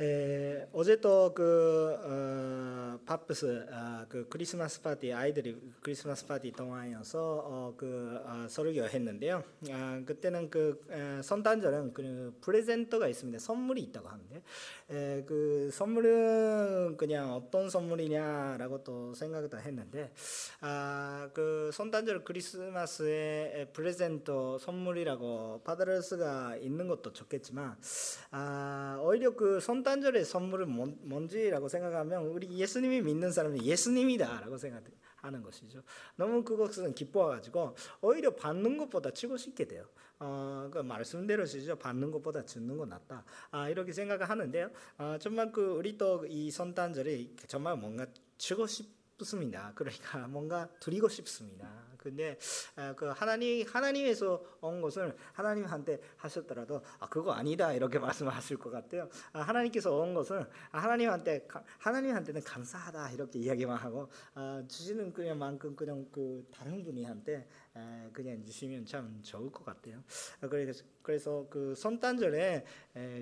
에, 어제 또 그 어, 바프스 아, 그 크리스마스 파티 아이들이 크리스마스 파티 동안이어서 어, 그 어, 설교 했는데요. 아, 그때는 그 에, 성탄절은 그 present가 있습니다. 선물이 있다고 하는데 에, 그 선물은 그냥 어떤 선물이냐라고 또 생각을 했는데 아, 그 성탄절 크리스마스에 present 선물이라고 받을 수가 있는 것도 좋겠지만 아, 오히려 그 선단 성탄절의 선물은 뭔지라고 생각하면 우리 예수님이 믿는 사람은 예수님이다라고 생각하는 것이죠. 너무 그것은 기뻐가지고 오히려 받는 것보다 치고 싶게 돼요. 어, 그 말씀대로 시죠. 받는 것보다 주는 거 낫다. 아, 이렇게 생각을 하는데요. 아, 정말 그 우리 또 이 선탄절에 정말 뭔가 주고 싶습니다. 그러니까 뭔가 드리고 싶습니다. 근데 아, 그 하나님 하나님에서 온 것을 하나님한테 하셨더라도 아 그거 아니다 이렇게 말씀하실 것 같아요. 아, 하나님께서 온 것은 하나님한테 하나님한테는 감사하다 이렇게 이야기만 하고 주시는 그냥 만큼 그냥 그 다른 분이한테 그냥 주시면 참 좋을 것 같아요. 그래서 그래서 그 성탄절에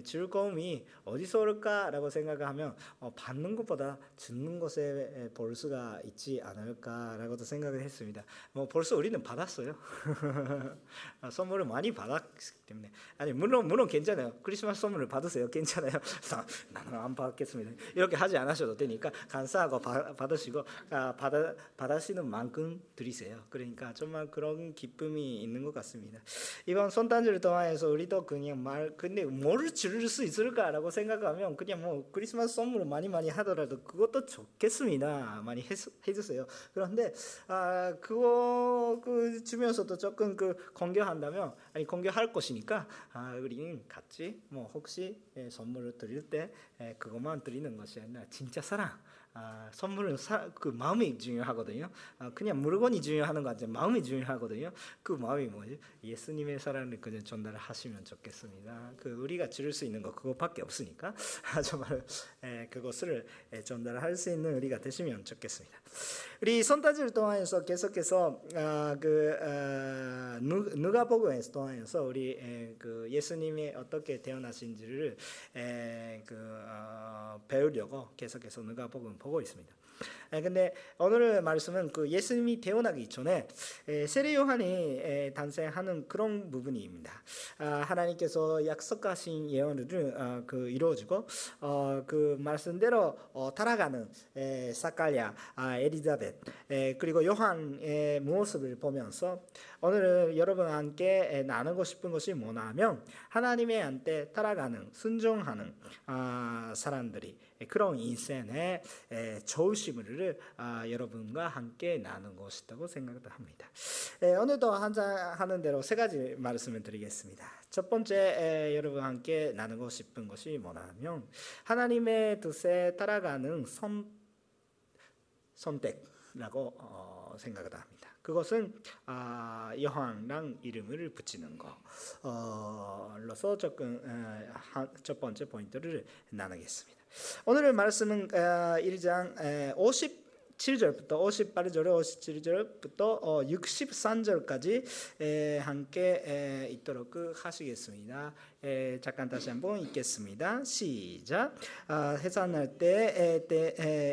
즐거움이 어디서 올까라고 생각하면 어, 받는 것보다 주는 것에 볼 수가 있지 않을까라고도 생각을 했습니다. 뭐 벌써 우리는 받았어요. 선물을 많이 받았기 때문에 아니 물론 물론 괜찮아요. 크리스마스 선물을 받으세요. 괜찮아요. 나는 안 받겠습니다. 이렇게 하지 않으셔도 되니까 감사하고 받으시고 아, 받아 받으시는 만큼 드리세요. 그러니까 정말 그런 기쁨이 있는 것 같습니다. 이번 성탄절 동안 상황에서 우리도 그냥 말 근데 뭐를 줄일 수 있을까라고 생각하면 그냥 뭐 크리스마스 선물을 많이 많이 하더라도 그것도 좋겠습니다. 많이 해, 해주세요. 그런데 아 그거 그 주면서도 조금 그 공개한다면 아니 공개할 것이니까 아 우리는 같이 뭐 혹시 예, 선물을 드릴 때 예, 그것만 드리는 것이 아니라 진짜 사랑 아, 선물은 사, 그 마음이 중요하거든요. 아, 그냥 물건이 중요하는 거 아니라 마음이 중요하거든요. 그 마음이 뭐지? 예수님의 사랑을 그냥 전달을 하시면 좋겠습니다. 그 우리가 들을 수 있는 거 그것밖에 없으니까 정말 에, 그것을 전달할 수 있는 우리가 되시면 좋겠습니다. 우리 선타질 동안에서 계속해서 아, 그 아, 누가복음에서 동안에서 우리 에, 그 예수님이 어떻게 태어나신지를 에, 그 어, 배우려고 계속해서 누가복음 보고 있습니다. 근데 오늘 말씀은 그 예수님이 태어나기 전에 세례 요한이 탄생하는 그런 부분입니다. 아, 하나님께서 약속하신 예언을 아, 그 이루어지고 어, 그 말씀대로 어, 따라가는 사칼야, 아, 에리자벳 그리고 요한의 모습을 보면서 오늘 여러분 함께 나누고 싶은 것이 뭐냐면 하나님의 한테 따라가는 순종하는 사람들이 그런 인생의 좋으심을 아, 여러분과 함께 나눈 것이라고 생각을 합니다. 오늘도 한잔 하는 대로 세 가지 말씀을 드리겠습니다. 첫 번째 여러분 함께 나누고 싶은 것이 뭐냐면 하나님의 뜻에 따라가는 선, 선택이라고 어, 생각을 합니다. 그것은 아, 여왕랑 이름을 붙이는 거로서 조금 첫 번째 포인트를 나누겠습니다. 오늘의 말씀은 1장 57절부터 58절, 57절부터 63절까지 함께 있도록 하시겠습니다. 잠깐 다시 한번 읽겠습니다. 시작. 해산할 때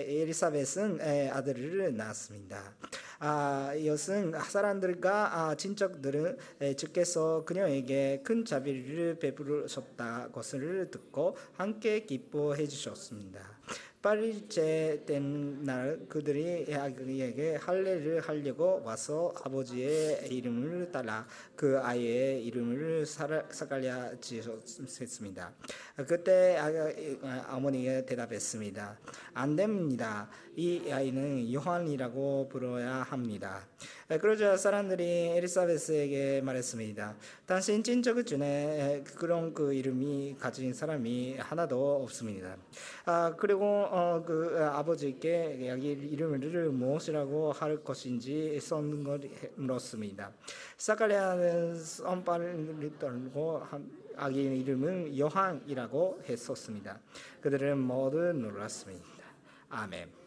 엘리사벳은 아들을 낳았습니다. 아, 이것은 사람들과 친척들은 주께서 그녀에게 큰 자비를 베풀으셨다 것을 듣고 함께 기뻐해 주셨습니다. 8일째 된 날 그들이 아기에게 할례를 하려고 와서 아버지의 이름을 따라 그 아이의 이름을 사갈랴 지었습니다. 그때 어머니가 대답했습니다. 안 됩니다. 이 아이는 요한이라고 불러야 합니다. 그러자 사람들이 에리사베스에게 말했습니다. 당신 친척 중에 그런 그 이름이 가진 사람이 하나도 없습니다. 아, 그리고 어, 그 아버지께 아기 이름을 무엇이라고 할 것인지 선물었습니다. 사카리아는 선발을 떨고 아기 이름은 요한이라고 했었습니다. 그들은 모두 놀랐습니다. 아멘.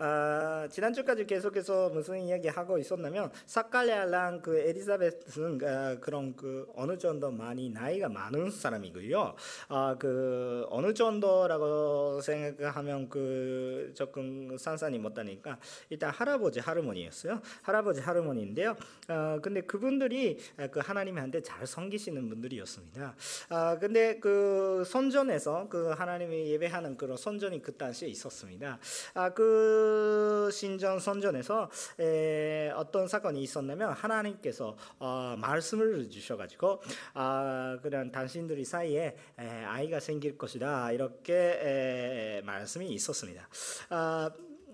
아, 지난주까지 계속해서 무슨 이야기 하고 있었냐면 사칼리아랑 그 에리자베스는 아, 그런 그 어느 정도 많이 나이가 많은 사람이고요. 아, 그 어느 정도라고 생각하면 그 조금 산산이 못하니까 일단 할아버지 할머니였어요. 할아버지 할머니인데요. 아, 근데 그분들이 그 하나님한테 잘 섬기시는 분들이었습니다. 아, 근데 그 선전에서 그 하나님이 예배하는 그런 선전이 그 당시에 있었습니다. 아, 그 신전 선전에서 에, 어떤 사건이 있었냐면 하나님께서 어, 말씀을 주셔가지고 아, 그냥 당신들이 사이에 에, 아이가 생길 것이다 이렇게 에, 말씀이 있었습니다. 아,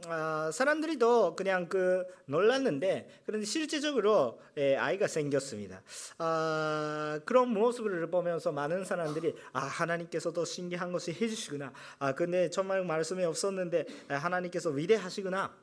아, 사람들이 더 그냥 그 놀랐는데 그런데 실제적으로 예, 아이가 생겼습니다. 아, 그런 모습을 보면서 많은 사람들이 아 하나님께서도 신기한 것이 해주시구나. 아 근데 정말 말씀이 없었는데 하나님께서 위대하시구나.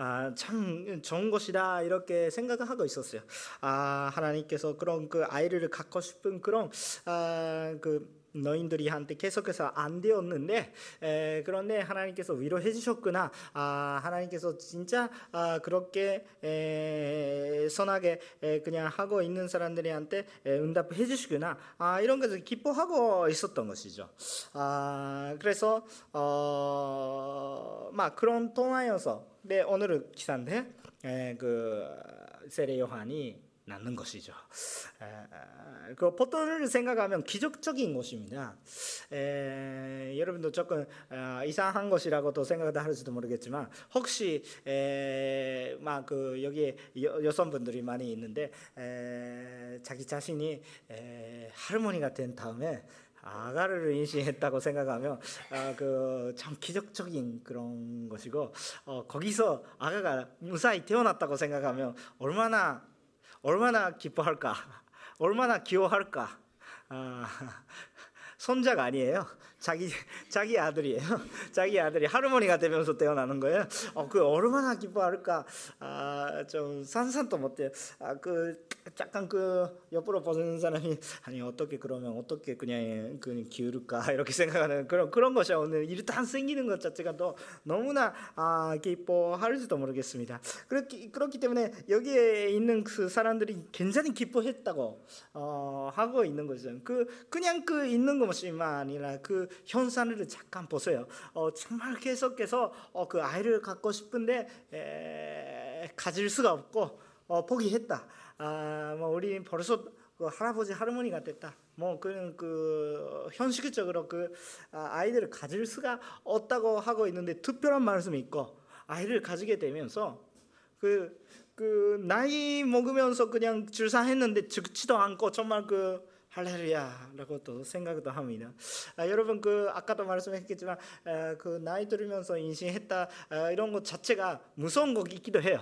아, 참 좋은 것이다 이렇게 생각하고 있었어요. 아 하나님께서 그런 그 아이를 갖고 싶은 그런 아, 그 너희들이 한테 계속해서 안 되었는데 에, 그런데 하나님께서 위로해 주셨구나. 아, 하나님께서 진짜 아, 그렇게 에, 선하게 에, 그냥 하고 있는 사람들한테 응답해 주시구나. 아, 이런 것을 기뻐하고 있었던 것이죠. 아, 그래서 어, 막 그런 통화여서 네, 오늘은 기사인데 에, 그 세례 요한이 낳는 것이죠. 에, 그 포토를 생각하면 기적적인 것입니다. 에, 여러분도 조금 어, 이상한 것이라고도 생각을 할지도 모르겠지만 혹시 막 그 여기에 여, 여성분들이 많이 있는데 에, 자기 자신이 에, 할머니가 된 다음에 아가를 임신했다고 생각하면 아, 그참 기적적인 그런 것이고 어, 거기서 아가가 무사히 태어났다고 생각하면 얼마나 얼마나 기뻐할까? 얼마나 귀여워할까? 아, 손자가 아니에요. 자기 자기 아들이에요. 자기 아들이 할머니가 되면서 태어나는 거예요. 어, 그 얼마나 기뻐할까? 아, 좀 산산도 못해요. 아, 그 약간 그 옆으로 보는 사람이 아니 어떻게 그러면 어떻게 그냥 그 기울을까 이렇게 생각하는 그런 그런 것이 오늘 일단 생기는 것 자체가 또 너무나 아, 기뻐할지도 모르겠습니다. 그렇기 그렇기 때문에 여기에 있는 그 사람들이 굉장히 기뻐했다고 어, 하고 있는 거죠. 그 그냥 그 있는 것이만 아니라 그 현상을 잠깐 보세요. 어, 정말 계속해서 어, 그 아이를 갖고 싶은데 에, 가질 수가 없고 어, 포기했다. 아, 뭐 우리 벌써 그 할아버지 할머니가 됐다. 뭐 그런 그 현실적으로 그 아, 아이들을 가질 수가 없다고 하고 있는데 특별한 말씀이 있고 아이를 가지게 되면서 그, 그 나이 먹으면서 그냥 출산했는데 죽지도 않고 정말 그 할렐루야라고 또 생각도 합니다. 아, 여러분 그 아까도 말씀했겠지만 아, 그 나이 들으면서 인신했다 아, 이런 것 자체가 무서운 거 있기도 해요.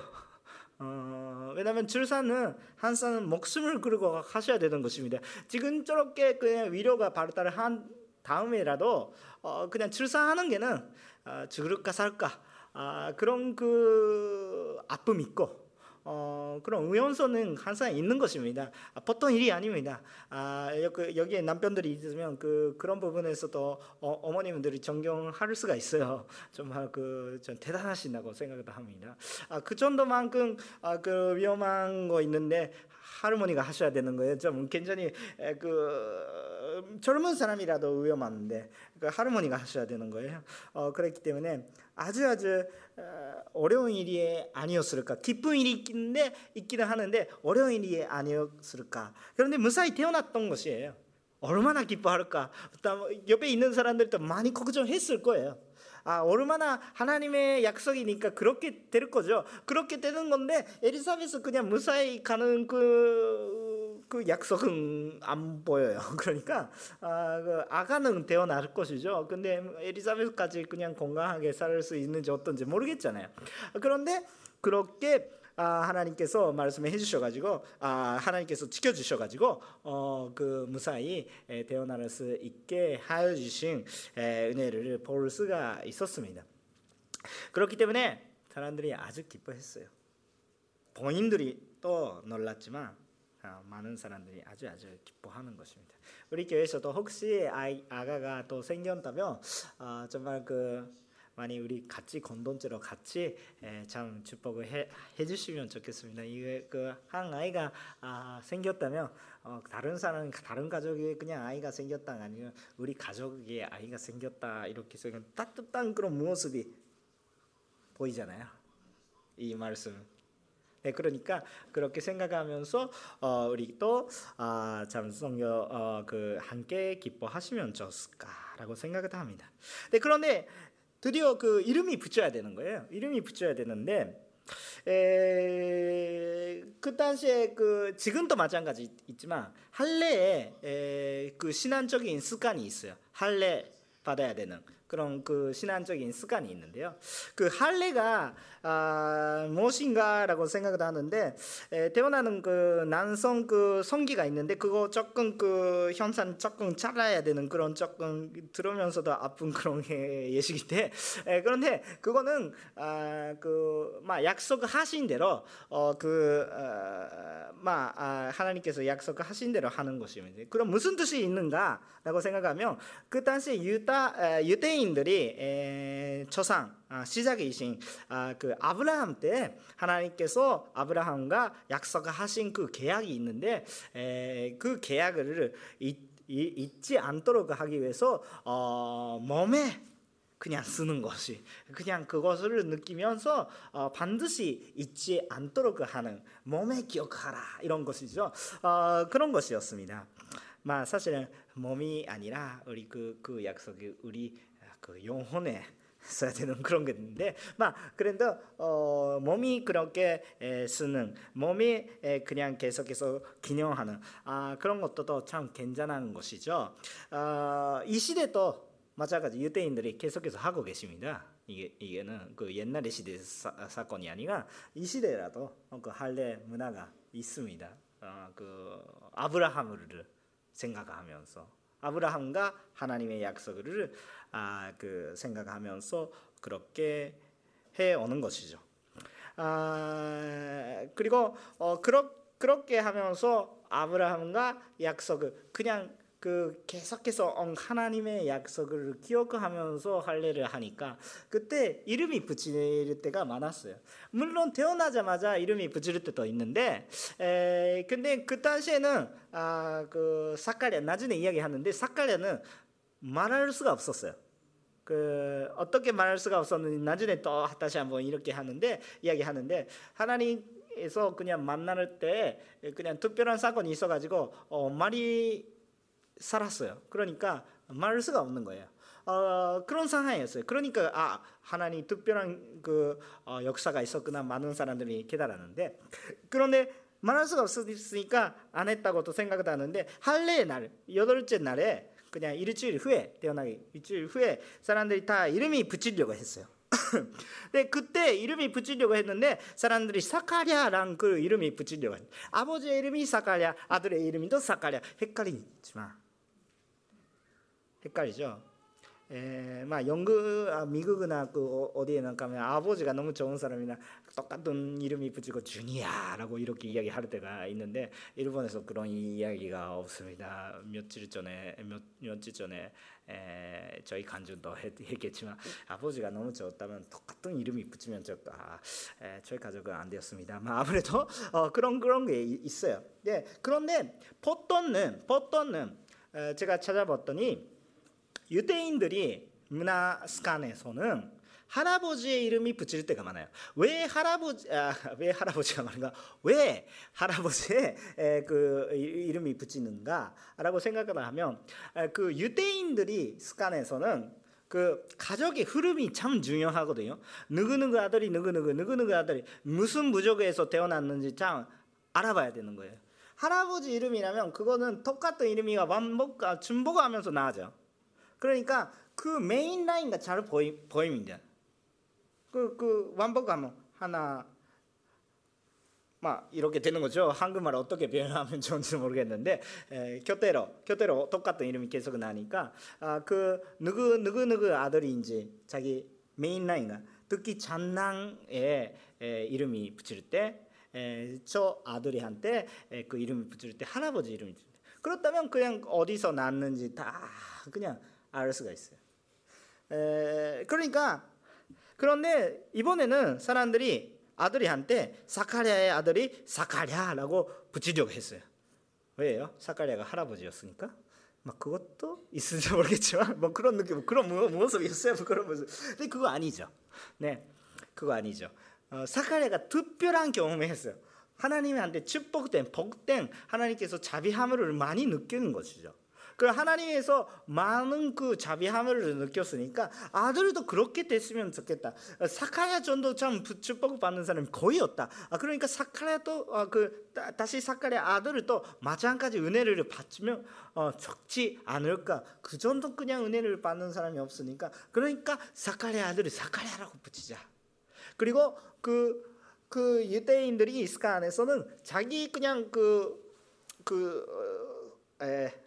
어, 왜냐하면 출산은 한사는 목숨을 걸고 하셔야 되는 것입니다. 지금 저렇게 그냥 위로가 발달을 한 다음에라도 어, 그냥 출산하는 게는 어, 죽을까 살까 아, 그런 그 아픔 있고 어, 그런 의원서는 항상 있는 것입니다. 아, 보통 일이 아닙니다. 아, 여기 에 남편들이 있으면 그 그런 부분에서도 어, 머님들이 존경할 수가 있어요. 정말 그좀 대단하신다고 생각도 합니다. 아, 그 정도만큼 아, 그 위험한 거 있는데 할머니가 하셔야 되는 거예요. 좀 굉장히 그 젊은 사람이라도 위험한데 그 할머니가 하셔야 되는 거예요. 어, 그렇기 때문에 아주 아주 어, 어려운 일이 아니었을까? 기쁜 일이 있긴데 있기는 하는데 어려운 일이 아니었을까? 그런데 무사히 태어났던 것이에요. 얼마나 기뻐할까? 옆에 있는 사람들도 많이 걱정했을 거예요. 아, 얼마나 하나님의 약속이니까 그렇게 될 거죠. 그렇게 되는 건데 에리사벳은 그냥 무사히 가는 그, 그 약속은 안 보여요. 그러니까 아, 그 아가는 태어날 것이죠. 근데 에리사벳까지 그냥 건강하게 살 수 있는지 어떤지 모르겠잖아요. 그런데 그렇게 아, 하나님께서 말씀해 주셔가지고 아, 하나님께서 지켜주셔가지고 어, 그 무사히 태어날 수 있게 하여 주신 은혜를 볼 수가 있었습니다. 그렇기 때문에 사람들이 아주 기뻐했어요. 본인들이 또 놀랐지만 어, 많은 사람들이 아주 아주 기뻐하는 것입니다. 우리 교회에서도 혹시 아이, 아가가 또 생겼다면 어, 정말 그 많이 우리 같이 공동체로 같이 에, 참 축복을 해, 해주시면 좋겠습니다. 이게 그한 아이가 아, 생겼다면 어, 다른 사람 다른 가족이 그냥 아이가 생겼다 아니면 우리 가족에 아이가 생겼다 이렇게 해서 따뜻한 그런 모습이 보이잖아요. 이 말씀. 네, 그러니까 그렇게 생각하면서 어, 우리 또참 아, 성교 어, 그 함께 기뻐하시면 좋을까라고 생각을 합니다. 네, 그런데 드디어 그 이름이 붙여야 되는 거예요. 이름이 붙여야 되는데 에, 그 당시에 그 지금도 마찬가지 있지만 할례에 에, 그 신앙적인 습관이 있어요. 할례 받아야 되는 그런 그 신앙적인 습관이 있는데요. 그 할례가 아, 무엇인가라고 생각을 하는데 에, 태어나는 그 남성 그 성기가 있는데 그거 조금 그 현상 조금 잘라야 되는 그런 조금 들으면서도 아픈 그런 예식인데 에, 그런데 그거는 아, 그막 약속하신 대로 어그막 어, 아, 하나님께서 약속하신 대로 하는 것입니다. 그럼 무슨 뜻이 있는가라고 생각하면 그 당시 유다 유대 인들이 에, 초상 아, 시작이신 아, 그 아브라함 때 하나님께서 아브라함과 약속하신 그 계약이 있는데 그 계약을 잊지 않도록 하기 위해서 어, 몸에 그냥 쓰는 것이 그냥 그것을 느끼면서 어, 반드시 잊지 않도록 하는 몸에 기억하라 이런 것이죠 어, 그런 것이었습니다. 마 사실은 몸이 아니라 우리 그, 그 약속이 우리 그 영혼에 써야 되는 그런 게 있는데 막 그런데 어, 몸이 그렇게 에, 쓰는 몸이 에, 그냥 계속해서 기념하는 아, 그런 것도 참 괜찮은 것이죠. 어, 이 시대도 마찬가지 유대인들이 계속해서 하고 계십니다. 이게 이게는 그 옛날의 시대 사, 건이 아니라 이 시대라도 그 할례 문화가 있습니다. 어, 그 아브라함을 생각하면서 아브라함과 하나님의 약속을 아, 그 생각하면서 그렇게 해 오는 것이죠. 아, 그리고 어, 그러, 그렇게 하면서 아브라함과 약속을 그냥 그 계속해서 하나님의 약속을 기억하면서 할례를 하니까 그때 이름이 붙일 때가 많았어요. 물론 태어나자마자 이름이 붙일 때도 있는데 에, 근데 그 당시에는 아, 그 사카랴 나중에 이야기하는데 사카랴는 말할 수가 없었어요. 그 어떻게 말할 수가 없었는지 나중에 또 다시 한번 이렇게 하는데 이야기하는데 하나님에서 그냥 만날 때 그냥 특별한 사건이 있어가지고 어, 말이 살았어요. 그러니까 말할 수가 없는 거예요. 어, 그런 상황이었어요. 그러니까 아 하나님 특별한 그 어, 역사가 있었구나 많은 사람들이 깨달았는데 그런데 말할 수가 없으니까 안 했다고도 생각을 하는데 할례 날 여덟째 날에 그냥 일주일 후에 태어나기 일주일 후에 사람들이 다 이름이 붙이려고 했어요. 근데 그때 이름이 붙이려고 했는데 사람들이 사카랴랑 그 이름이 붙이려고 했 아버지의 이름이 사카랴, 아들의 이름이 또 사카랴 헷갈리지만 헷갈리죠. 에, 막 영국, 아, 미국이나 그 어, 어디에 나 가면 아버지가 너무 좋은 사람이나 똑같은 이름이 붙이고 주니야라고 이렇게 이야기할 때가 있는데 일본에서 그런 이야기가 없습니다. 며칠 전에 몇 며칠 전에 에, 저희 간주도 했, 겠지만 아버지가 너무 좋다면 똑같은 이름이 붙이면 좋다. 에, 저희 가족은 안 되었습니다. 아무래도 어, 그런 그런 게 있어요. 네, 그런데 보통은 보통은 에, 제가 찾아봤더니 유대인들이 문화 스칸에서는 할아버지의 이름이 붙일 때가 많아요. 왜 할아버지 아, 왜 할아버지가 많은가? 왜 할아버지의 에, 그 이름이 붙이는가라고 생각을 하면 에, 그 유대인들이 스칸에서는 그 가족의 흐름이 참 중요하거든요. 누구누구 아들이 누구누구 누구누구 아들이 무슨 부족에서 태어났는지 참 알아봐야 되는 거예요. 할아버지 이름이라면 그거는 똑같은 이름이가 반복 아, 중복하면서 나죠. 그러니까 그 main line가 잘 보이, 보입니다. 그, 그 완복하면 하나 막 이렇게 되는 거죠. 한국말 어떻게 표현하면 좋은지 모르겠는데 에, 교대로 교대로 똑같은 이름이 계속 나니까 아, 그 누구 누구 누구 아들인지 자기 main line가 특히 장남의 이름이 붙일 때 저 아들이한테 그 이름을 붙일 때 할아버지 이름이 그렇다면 그냥 어디서 났는지 다 그냥 알 수가 있어요. 에, 그러니까 그런데 이번에는 사람들이 아들이 한테 사카리아의 아들이 사카리아라고 붙이려고 했어요. 왜요? 사카리아가 할아버지였으니까. 막 그것도 있을지 모르겠지만 뭐 그런 느낌, 그런 모습이었어요. 그런 모습. 근데 그거 아니죠. 네, 그거 아니죠. 어, 사카리아가 특별한 경험을 했어요. 하나님한테 축복된 복된 하나님께서 자비함을 많이 느끼는 것이죠. 그 하나님에서 많은 그 자비함을 느꼈으니까 아들도 그렇게 됐으면 좋겠다. 사카야 전도 참 축복 받는 사람이 거의 없다. 아, 그러니까 사카야도 아, 그 다시 사카야 아들을 또 마찬가지 은혜를 받으면 어, 적지 않을까. 그 정도 그냥 은혜를 받는 사람이 없으니까 그러니까 사카야 아들을 사카야라고 붙이자. 그리고 그, 그 유대인들이 이스카 안에서는 자기 그냥 그, 그, 어, 에,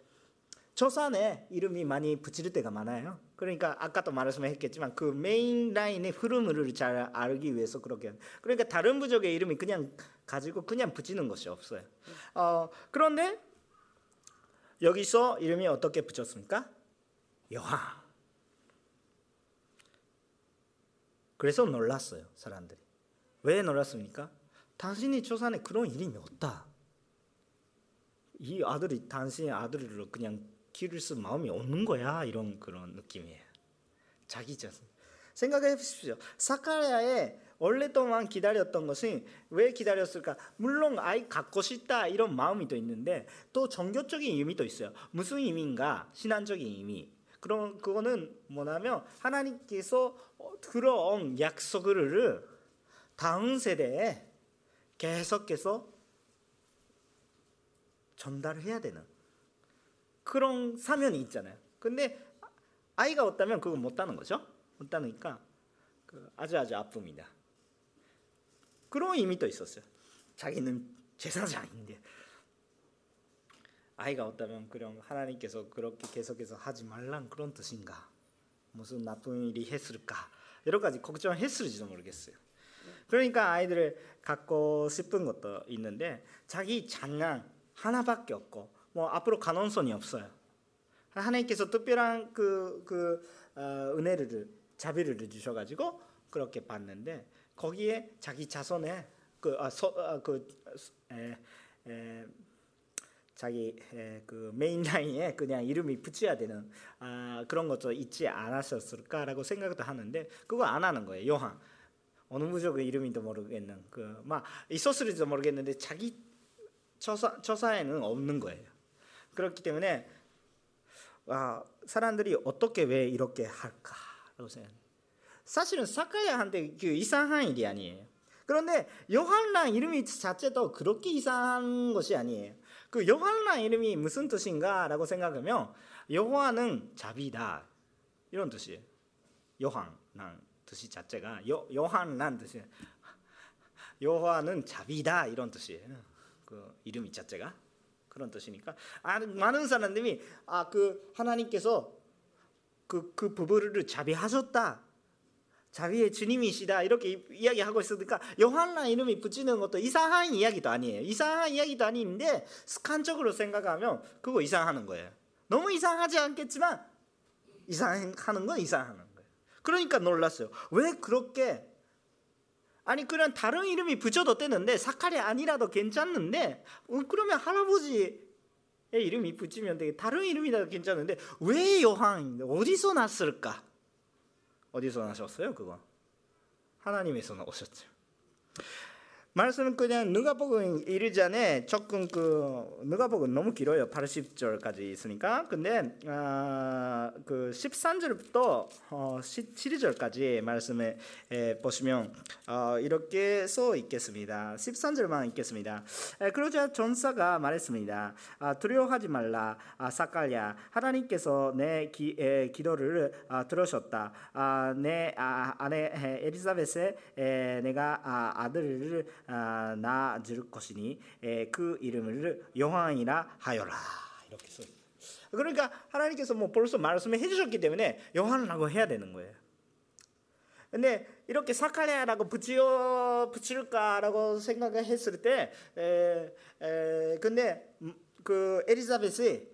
조산에 이름이 많이 붙일 때가 많아요. 그러니까 아까도 말씀했겠지만 그 메인 라인의 흐름을 잘 알기 위해서 그렇게 그러니까 다른 부족의 이름이 그냥 가지고 그냥 붙이는 것이 없어요. 어, 그런데 여기서 이름이 어떻게 붙였습니까? 여왕. 그래서 놀랐어요, 사람들이. 왜 놀랐습니까? 당신이 조산에 그런 이름이 없다. 이 아들이 당신의 아들을 그냥 기를 쓸 마음이 없는 거야 이런 그런 느낌이에요. 자기 자신. 생각해 보십시오. 사카리아의 오랫동안 기다렸던 것은 왜 기다렸을까? 물론 아이 갖고 싶다 이런 마음이 또 있는데 또 종교적인 의미도 있어요. 무슨 의미인가? 신앙적인 의미. 그럼 그거는 뭐냐면 하나님께서 들어온 약속을 다음 세대에 계속해서 전달해야 되는 그런 사면이 있잖아요. 근데 아이가 없다면 그거 못하는 거죠. 못하니까 그 아주 아주 아픕니다. 그런 의미도 있었어요. 자기는 제사장인데 아이가 없다면 그럼 하나님께서 그렇게 계속해서 하지 말란 그런 뜻인가? 무슨 나쁜 일이 했을까? 여러 가지 걱정했을지도 모르겠어요. 그러니까 아이들을 갖고 싶은 것도 있는데 자기 장난 하나밖에 없고 뭐 앞으로 가능성이 없어요. 하나님께서 특별한 그, 그 어, 은혜를 자비를 주셔가지고 그렇게 봤는데 거기에 자기 자손의 그, 아, 서, 아, 그 에, 에, 자기 에, 그 메인 라인에 그냥 이름이 붙여야 되는 아, 그런 것도 있지 않았었을까라고 생각도 하는데 그거 안 하는 거예요. 요한 어느 부족의 이름인도 모르겠는 그 막 있었을지도 모르겠는데 자기 처사 처사에는 없는 거예요. 그렇기 때문에 아, 사람들이 어떻게 왜 이렇게 할까라고 생각. 사실은 사카야한테 그 이상한 일이 아니에요. 그런데 요한란 이름이 자체도 그렇게 이상한 것이 아니에요. 그 요한란 이름이 무슨 뜻인가라고 생각하면 요한은 자비다 이런 뜻이에요. 요한란 뜻이 자체가 요 요한란 뜻이 요한은 자비다 이런 뜻이에요. 그 이름이 자체가. 그런 뜻이니까 많은 사람들이 아 그 하나님께서 그, 그 부부를 자비하셨다. 자비의 주님이시다 이렇게 이야기하고 있으니까 요한나 이름이 붙이는 것도 이상한 이야기도 아니에요. 이상한 이야기도 아닌데 습관적으로 생각하면 그거 이상하는 거예요. 너무 이상하지 않겠지만 이상하는 건 이상하는 거예요. 그러니까 놀랐어요. 왜 그렇게 아니 그냥 다른 이름이 붙여도 되는데 사칼이 아니라도 괜찮는데 어, 그러면 할아버지의 이름이 붙이면 되게 다른 이름이라도 괜찮은데 왜 요한 어디서 났을까? 어디서 나셨어요 그거? 하나님에서 나오셨죠. 말씀은 그냥 누가복음 이르 전에 조금 그 누가복음 너무 길어요. 80절까지 있으니까. 근데 아, 그 13절부터 어, 12절까지 말씀에 에, 보시면 어, 이렇게 써 있겠습니다. 13절만 읽겠습니다. 에, 그러자 전사가 말했습니다. 아, 두려워하지 말라. 아, 사칼야 하나님께서 내 기, 에, 기도를 아, 들으셨다. 아, 내 아, 아내 에리사벳의 내가 아, 아들을 아, 낳아줄 것이니 그 이름을 요한이라 하여라 이렇게 써. 그러니까 하나님께서 뭐 벌써 말씀해 주셨기 때문에 요한이라고 해야 되는 거예요. 근데 이렇게 사카리아라고 붙여 붙일까라고 생각을 했을 때, 에, 에, 근데 그 에리자벳이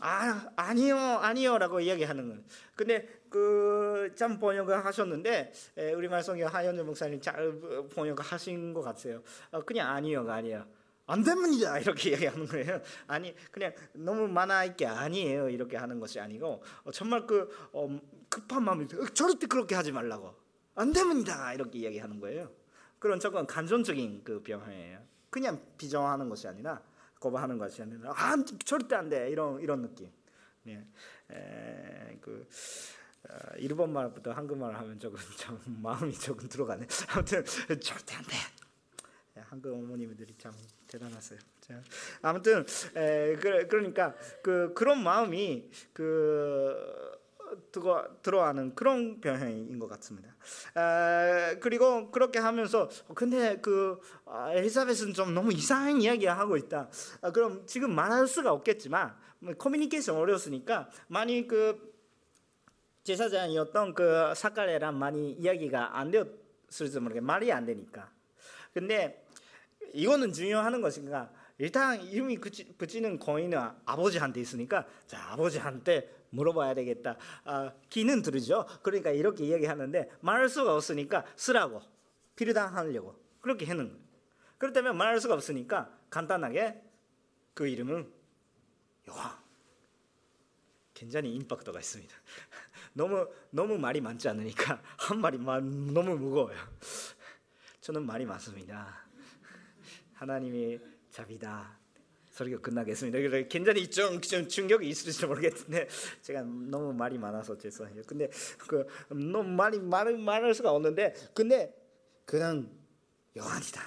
아 아니요 아니요라고 이야기하는 거예요. 근데 그 참 번역을 하셨는데 에, 우리말 성경 하현주 목사님 잘 번역하신 것 같아요. 어, 그냥 아니요가 아니에요. 안 됩니다 이렇게 얘기하는 거예요. 아니 그냥 너무 많아 있게 아니에요 이렇게 하는 것이 아니고 어, 정말 그 어, 급한 마음이 어, 절대 그렇게 하지 말라고 안 됩니다 이렇게 이야기하는 거예요. 그런 조금 감정적인 그 변화예요. 그냥 비정하는 것이 아니라 거부하는 것이 아니라 아 절대 안 돼 이런 이런 느낌. 네, 에, 그 어, 일본 말부터 한국말 하면 조금 좀 마음이 조금 들어가네. 아무튼 절대 안 돼. 한국 어머님들이 참 대단하세요. 자, 아무튼 에, 그, 그러니까 그 그런 마음이 그 들어 들어가는 그런 변형인 것 같습니다. 에, 그리고 그렇게 하면서 근데 그 아, 엘리자벳은 좀 너무 이상한 이야기 하고 있다. 아, 그럼 지금 말할 수가 없겠지만 뭐 커뮤니케이션 어려웠으니까 많이 그 제사장이었던 그 사카레랑 많이 이야기가 안 되었을지 모르게 말이 안 되니까. 근데 이거는 중요하는 것인가? 일단 이름이 붙이는 거인은 아버지한테 있으니까 자 아버지한테 물어봐야 되겠다. 아, 기는 들으죠. 그러니까 이렇게 이야기하는데 말할 수가 없으니까 쓰라고 필요당 하려고 그렇게 했는 거예요. 그렇다면 말할 수가 없으니까 간단하게 그 이름은 요한. 굉장히 임팩트가 있습니다. 너무 너무 말이 많지 않으니까 한 말이 너무 무거워요. 저는 말이 많습니다. 하나님이 자비다. 설교 끝나겠습니다. 굉장히 좀, 좀 충격이 있을지 모르겠는데 제가 너무 말이 많아서 죄송해요. 근데 그 너무 말이 말 말할 수가 없는데 근데 그냥 요한이다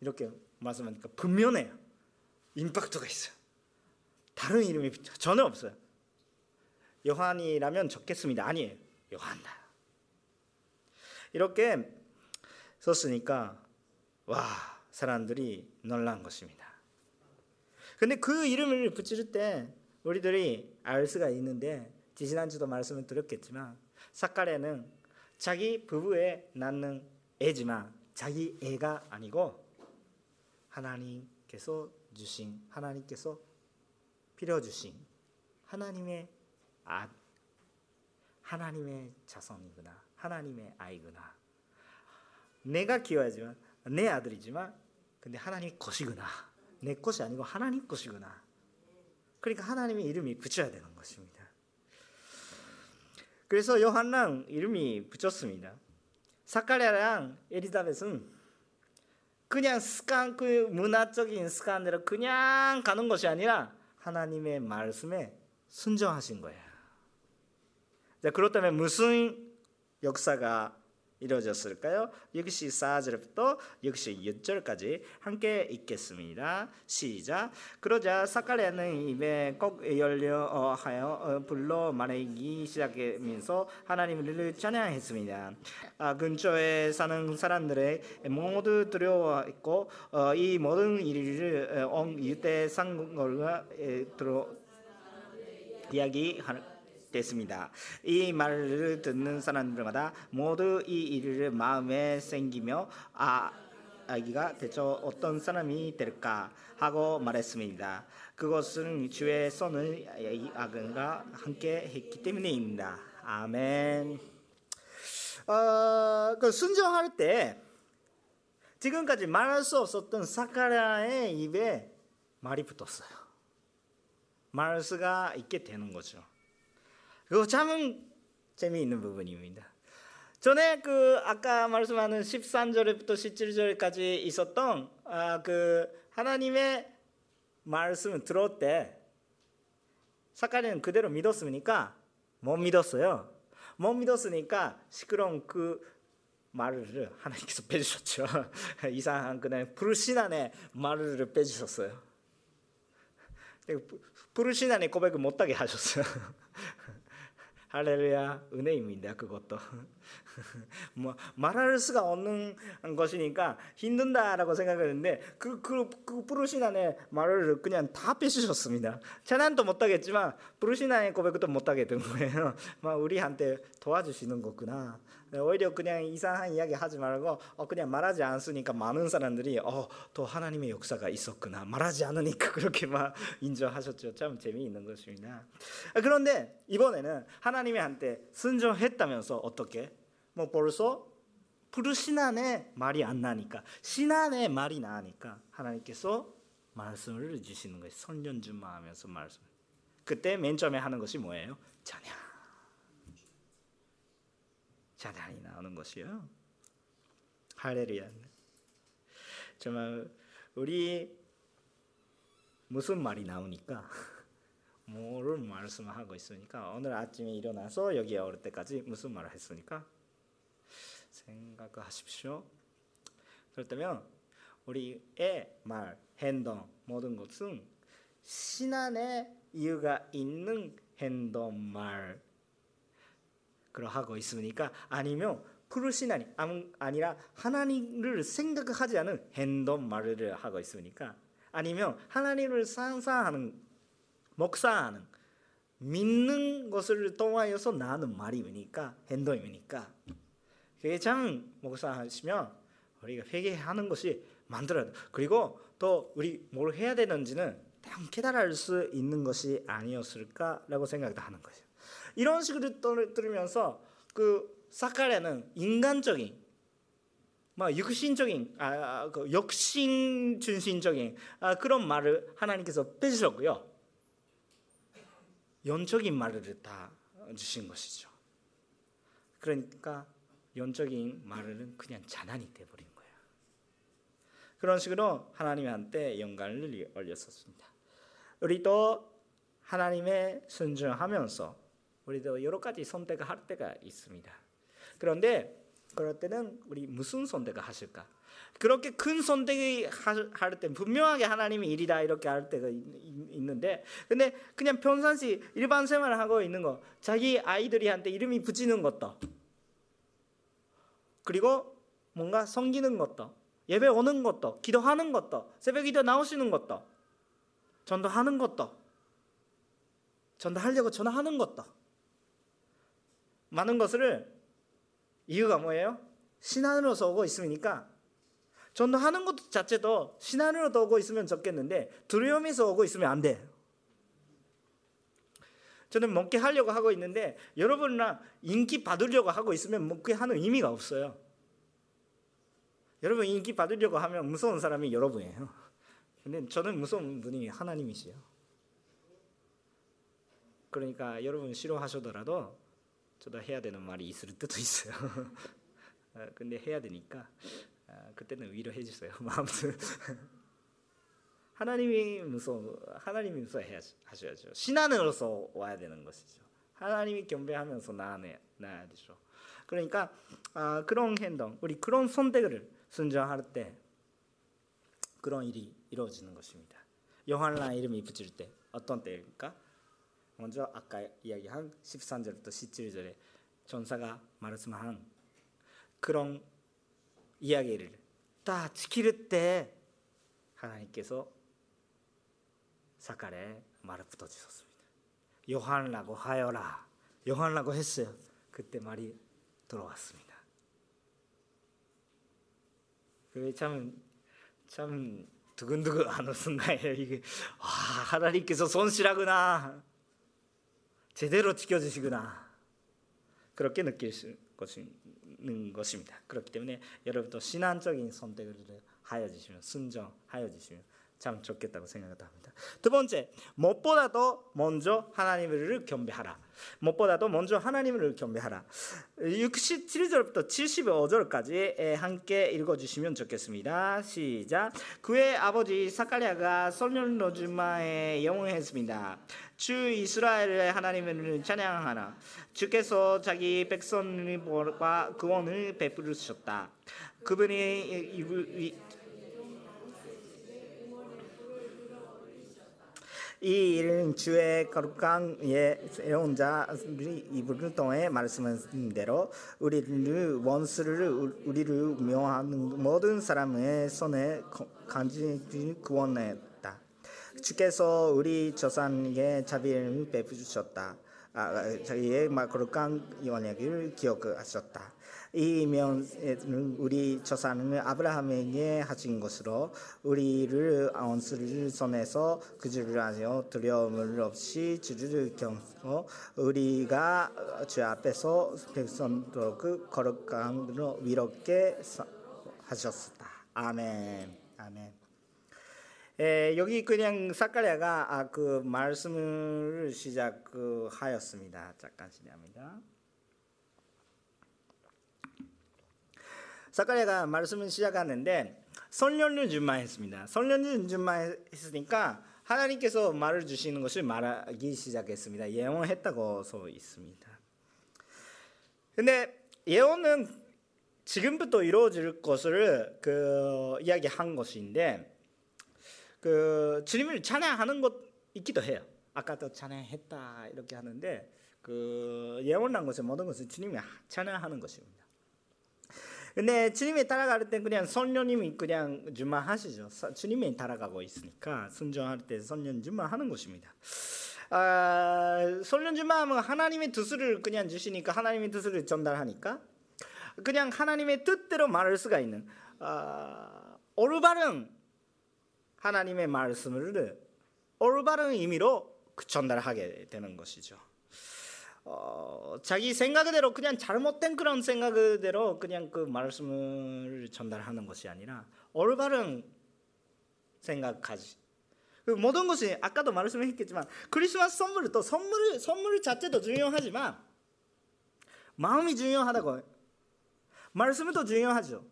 이렇게 말씀하니까 분명해요. 임팩트가 있어요. 다른 이름이 전혀 없어요. 요한이라면 적겠습니다. 아니에요. 요한다. 이렇게 썼으니까 와 사람들이 놀란 것입니다. 근데 그 이름을 붙일 때 우리들이 알 수가 있는데 지난주도 말씀을 드렸겠지만 사카레는 자기 부부에 낳는 애지만 자기 애가 아니고 하나님께서 주신 하나님께서 필요 주신 하나님의 아, 하나님의 자손이구나. 하나님의 아이구나. 내가 키워야지만 내 아들이지만 근데 하나님 것이구나. 내 것이 아니고 하나님 것이구나. 그러니까 하나님의 이름이 붙여야 되는 것입니다. 그래서 요한랑 이름이 붙였습니다. 사카리아랑 에리자벳은 그냥 습관 그 문화적인 습관대로 그냥 가는 것이 아니라 하나님의 말씀에 순종하신 거예요. 자, 그렇다면 무슨 역사가 이루어졌을까요? 64절부터 66절까지 함께 읽겠습니다. 시작. 그러자 사카리아는 입에 꼭 열려 하여 불러 말하기 시작하면서 하나님을 찬양했습니다. 아, 근처에 사는 사람들의 모두 두려워했고 어, 이 모든 일을 온 유대 상골과 들어 이야기하는 됐습니다. 이 말을 듣는 사람들마다 모두 이 일을 마음에 생기며 아 아기가 대체 어떤 사람이 될까 하고 말했습니다. 그것은 주의 손을 아근과 함께 했기 때문입니다. 아멘. 어, 그 순정할 때 지금까지 말할 수 없었던 사카라의 입에 말이 붙었어요. 말할 수가 있게 되는 거죠. 그거 참 재미있는 부분입니다. 전에 그 아까 말씀하는 13절부터 17절까지 있었던 아, 그 하나님의 말씀을 들을 때 사카리는 그대로 믿었습니까? 못 믿었어요. 못 믿었으니까 시끄러운 그 말을 하나님께서 빼주셨죠. 이상한 그냥 불신안의 말을 빼주셨어요. 불신안의 고백을 못하게 하셨어요. 할렐루야 은혜입니다. 그것도 뭐 말할 수가 없는 것이니까 힘든다라고 생각했는데 그, 그, 그 부르시나의 말을 그냥 다 빼주셨습니다. 찬양도 못하겠지만 부르시나의 고백도 못하게 된 거예요. 막 우리한테 도와주시는 거구나. 오히려 그냥 이상한 이야기 하지 말고 어, 그냥 말하지 않으니까 많은 사람들이 어, 또 하나님의 역사가 있었구나. 말하지 않으니까 그렇게 막 인정하셨죠. 참 재미있는 것입니다. 그런데 이번에는 하나님의 한테 순종했다면서 어떻게? 뭐 벌써 부르신 안에 말이 안 나니까 신 안에 말이 나니까 하나님께서 말씀을 주시는 거예요. 선전주마 하면서 말씀. 그때 맨 처음에 하는 것이 뭐예요? 찬양. 찬양이 나오는 것이요. 할렐루야. 정말 우리 무슨 말이 나오니까 뭐를 말씀하고 있으니까 오늘 아침에 일어나서 여기에 올 때까지 무슨 말을 했으니까 생각하십시오. 그렇다면 우리의 말, 행동 모든 것은 신안의 이유가 있는 행동 말 그러하고 있으니까? 아니면 푸르신안이 아니라 하나님을 생각하지 않은 행동 말을 하고 있으니까? 아니면 하나님을 상상하는 목사하는 믿는 것을 통하여서 나는 말이니까? 행동이니까 그게 참 목사 하시면 우리가 회개하는 것이 만들어야 돼. 그리고 또 우리 뭘 해야 되는지는 딱 깨달을 수 있는 것이 아니었을까라고 생각하는 거죠. 이런 식으로 들으면서 그 사카레는 인간적인 막 육신적인 아, 아, 그 역신 중심적인 아, 그런 말을 하나님께서 빼주셨고요. 영적인 말을 다 주신 것이죠. 그러니까 영적인 말은 그냥 자난이 돼버린 거예요. 그런 식으로 하나님한테 영광을 올렸었습니다. 우리도 하나님의 순종하면서 우리도 여러 가지 선택을 할 때가 있습니다. 그런데 그럴 때는 우리 무슨 선택을 하실까? 그렇게 큰 선택을 할때 분명하게 하나님의 일이다 이렇게 할 때가 있는데 근데 그냥 평상시 일반 생활을 하고 있는 거 자기 아이들이한테 이름이 붙이는 것도 그리고 뭔가 섬기는 것도 예배 오는 것도 기도하는 것도 새벽 기도 나오시는 것도 전도하는 것도 전도하려고 전화하는 것도 많은 것을 이유가 뭐예요? 신앙으로서 오고 있으니까 전도하는 것 자체도 신앙으로 오고 있으면 좋겠는데 두려움에서 오고 있으면 안 돼. 저는 먹게 하려고 하고 있는데 여러분이랑 인기 받으려고 하고 있으면 먹게 하는 의미가 없어요. 여러분 인기 받으려고 하면 무서운 사람이 여러분이에요. 근데 저는 무서운 분이 하나님이시요. 그러니까 여러분 싫어하셔더라도 저도 해야 되는 말이 있을 때도 있어요. 어, 근데 해야 되니까 어, 그때는 위로해 주세요. 아무튼 하나님이 무서워 하나님이 무서워해 하셔야죠. 신앙으로서 와야 되는 것이죠. 하나님이 경배하면서 나아내 나야 되죠. 그러니까 아, 그런 행동, 우리 그런 선택을 순종할 때 그런 일이 이루어지는 것입니다. 요한라 이름이 붙일 때 어떤 때일까? 먼저 아까 이야기한 13절부터 17절에 전사가 말씀한 그런 이야기를 다 지킬 때 하나님께서 사칼에 말을 붙어주셨습니다. 요한라고 하여라. 요한라고 했어요. 그때 말이 들어왔습니다. 그게 참, 참 두근두근 하는 순간이에요. 이게 와 하나님께서 손실하구나. 제대로 지켜주시구나. 그렇게 느낄 수 것인 것입니다. 그렇기 때문에 여러분도 신앙적인 선택을 하여 주시면 순정하여 주시면 참 좋겠다고 생각합니다. 두 번째, 무엇보다도 먼저 하나님을 경배하라. 무엇보다도 먼저 하나님을 경배하라. 67절부터 75절까지 함께 읽어주시면 좋겠습니다. 시작. 그의 아버지 사카리아가 솔로주마에 영원했습니다. 주 이스라엘의 하나님을 찬양하라. 주께서 자기 백성과 구원을 베푸셨다. 그분이 이 일은 주의 거룩한 예온 자를 이불을 통해 말씀하신 대로 우리를 원수를 우리를 묘하는 모든 사람의 손에 간지 구원했다. 주께서 우리 조상에게 자비를 베푸셨다. 아, 자기의 거룩한 언약을 기억하셨다. 이 면은 우리 조상은 아브라함에게 하신 것으로 우리를 원수를 손에서 그주를 하여 두려움을 없이 주를 경고 우리가 주 앞에서 백성도 그 거룩함으로 위롭게 하셨다. 아멘. 아멘. 에, 여기 그냥 사카리아가 아, 그 말씀을 시작하였습니다. 잠깐 실례합니다. 사카리아가 말씀을 시작하는데 설련을 준마했습니다. 설련을 준마했으니까 하나님께서 말을 주시는 것을 말하기 시작했습니다. 예언했다고 써 있습니다. 근데 예언은 지금부터 이루어질 것을 그 이야기한 것인데 그 주님을 찬양하는 것 있기도 해요. 아까도 찬양했다 이렇게 하는데 그 예언한 것은 모든 것을 주님이 찬양하는 것입니다. 근데 주님이 따라갈 때 그냥 선녀님이 그냥 주만 하시죠. 주님이 따라가고 있으니까 순종할 때 선녀 주만 하는 것입니다. 아, 선녀 주만 하면 하나님의 뜻을 그냥 주시니까 하나님의 뜻을 전달하니까 그냥 하나님의 뜻대로 말할 수가 있는 아, 올바른 하나님의 말씀을 올바른 의미로 전달하게 되는 것이죠. 어, 자기 생각대로 그냥 잘못된 그런 생각대로 그냥 그 말씀을 전달하는 것이 아니라 올바른 생각까지 그 모든 것이 아까도 말씀했겠지만 크리스마스 선물 또 선물 선물 자체도 중요하지만 마음이 중요하다고 말씀은 또 중요하죠.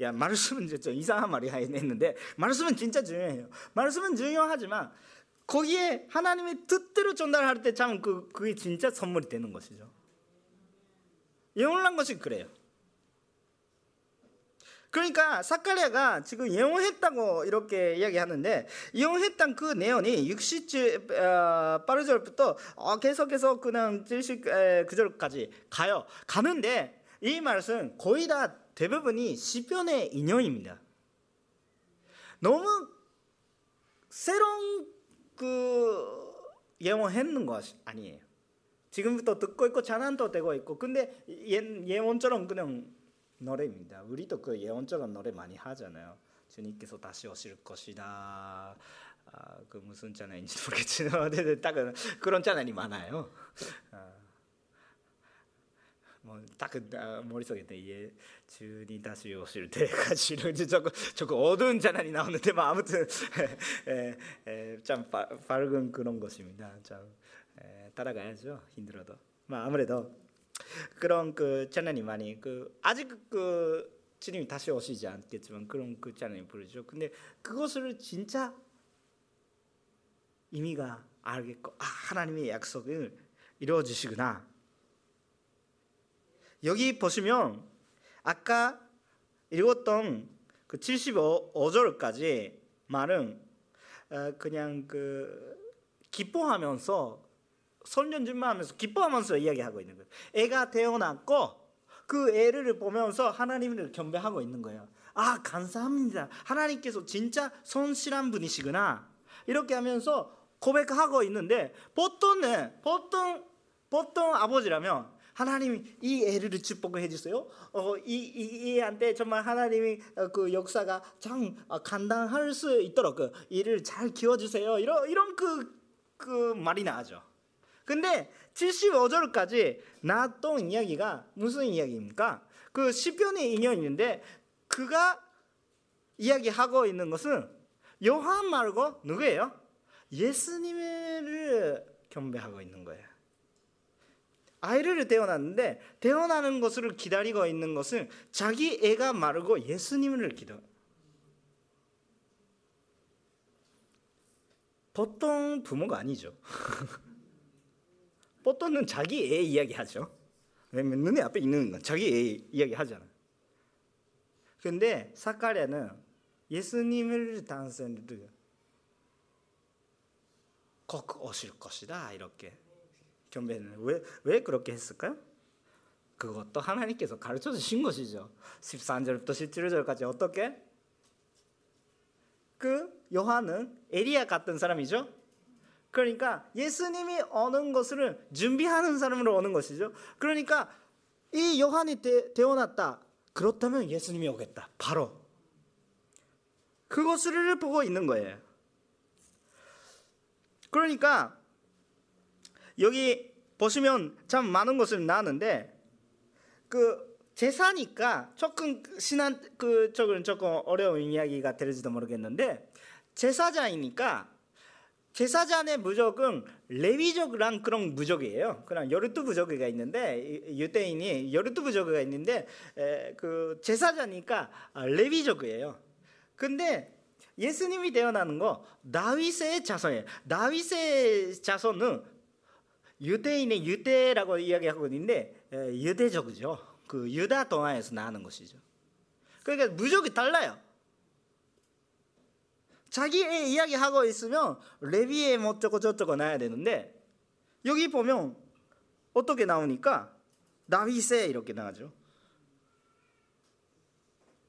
야 말씀은 좀 이상한 말이 했는데 말씀은 진짜 중요해요. 말씀은 중요하지만 거기에 하나님의 뜻대로 전달할 때 참 그, 그게 진짜 선물이 되는 것이죠. 예언한 것이 그래요. 그러니까 사카리아가 지금 예언했다고 이렇게 이야기하는데 예언했던 그 내용이 60절 어, 빠르절부터 어, 계속해서 그냥 79절까지 가요. 가는데 이 말씀 거의 다 대부분이 시편의 인용입니다. 너무 새로운 그 예언했는 것 아니에요. 지금부터 듣고 있고 되고 있고 근데 예, 예언처럼 그냥 노래입니다. 우리도 그 예언처럼 노래 많이 하잖아요. 주님께서 다시 오실 것이다. 아, 그 무슨 찬양인지 모르겠지만 딱 그런 찬양이 많아요. 아, 뭐딱 그, 아, 머릿속에 예 주님 다시 오실 때까지 이런 조금 조금 어두운 찬양이 나오는데 뭐 아무튼 에, 에, 참 바, 밝은 그런 것입니다. 참 에, 따라가야죠 힘들어도. 뭐 아무래도 그런 그 찬양이 많이 그 아직 그 주님이 다시 오시지 않겠지만 그런 그 찬양이 부르죠. 근데 그것을 진짜 의미가 알겠고 아 하나님의 약속을 이루어 주시구나. 여기 보시면 아까 읽었던 그 75절까지 말은 어, 그냥 그 기뻐하면서 선전준마하면서 기뻐하면서 이야기하고 있는 거예요. 애가 태어났고 그 애를 보면서 하나님을 경배하고 있는 거예요. 아 감사합니다. 하나님께서 진짜 성실한 분이시구나. 이렇게 하면서 고백하고 있는데 보통은 보통 보통 아버지라면 하나님이 이 애를 축복해 주세요. 어, 이, 이, 애한테 정말 하나님이 어, 그 역사가 참 어, 감당할 수 있도록 그 이를 잘 키워주세요. 이런 이런 그, 그 말이 나죠. 근데 75절까지 나왔던 이야기가 무슨 이야기입니까? 그 시편의 인연이 있는데 그가 이야기하고 있는 것은 요한 말고 누구예요? 예수님을 경배하고 있는 거예요. 아이를 태어났는데 태어나는 것을 기다리고 있는 것은 자기 애가 마르고 예수님을 기도. 보통 부모가 아니죠. 보통은 자기 애 이야기하죠. 왜냐면 눈에 앞에 있는 건 자기 애 이야기하잖아. 근데 사카리아는 예수님을 단서를 꼭 오실 것이다 이렇게 경배는 왜, 왜 그렇게 했을까요? 그것도 하나님께서 가르쳐 주신 것이죠. 13절부터 17절까지 어떻게? 그 요한은 에리야 같은 사람이죠. 그러니까 예수님이 오는 것을 준비하는 사람으로 오는 것이죠. 그러니까 이 요한이 되, 되어났다. 그렇다면 예수님이 오겠다. 바로 그것을 보고 있는 거예요. 그러니까 여기 보시면 참 많은 것을 나는데 그 제사니까 조금 신한 그 조금 조금 어려운 이야기가 될지도 모르겠는데 제사장이니까 제사장의 무적은 레위족이란 그런 무적이에요. 그냥 열두 부족이가 있는데 유대인이 열두 부족이가 있는데 에, 그 제사장이니까 레위족이에요. 근데 예수님이 태어나는 거 다윗의 자손이에요. 다윗의 자손은 유대인의 유대라고 이야기하고 있는데 유대족이죠. 그 유다 동안에서 나는 것이죠. 그러니까 무적이 달라요. 자기의 이야기하고 있으면 레비에 뭐 어쩌고 저쩌고 나야 되는데 여기 보면 어떻게 나오니까 다윗에 이렇게 나가죠.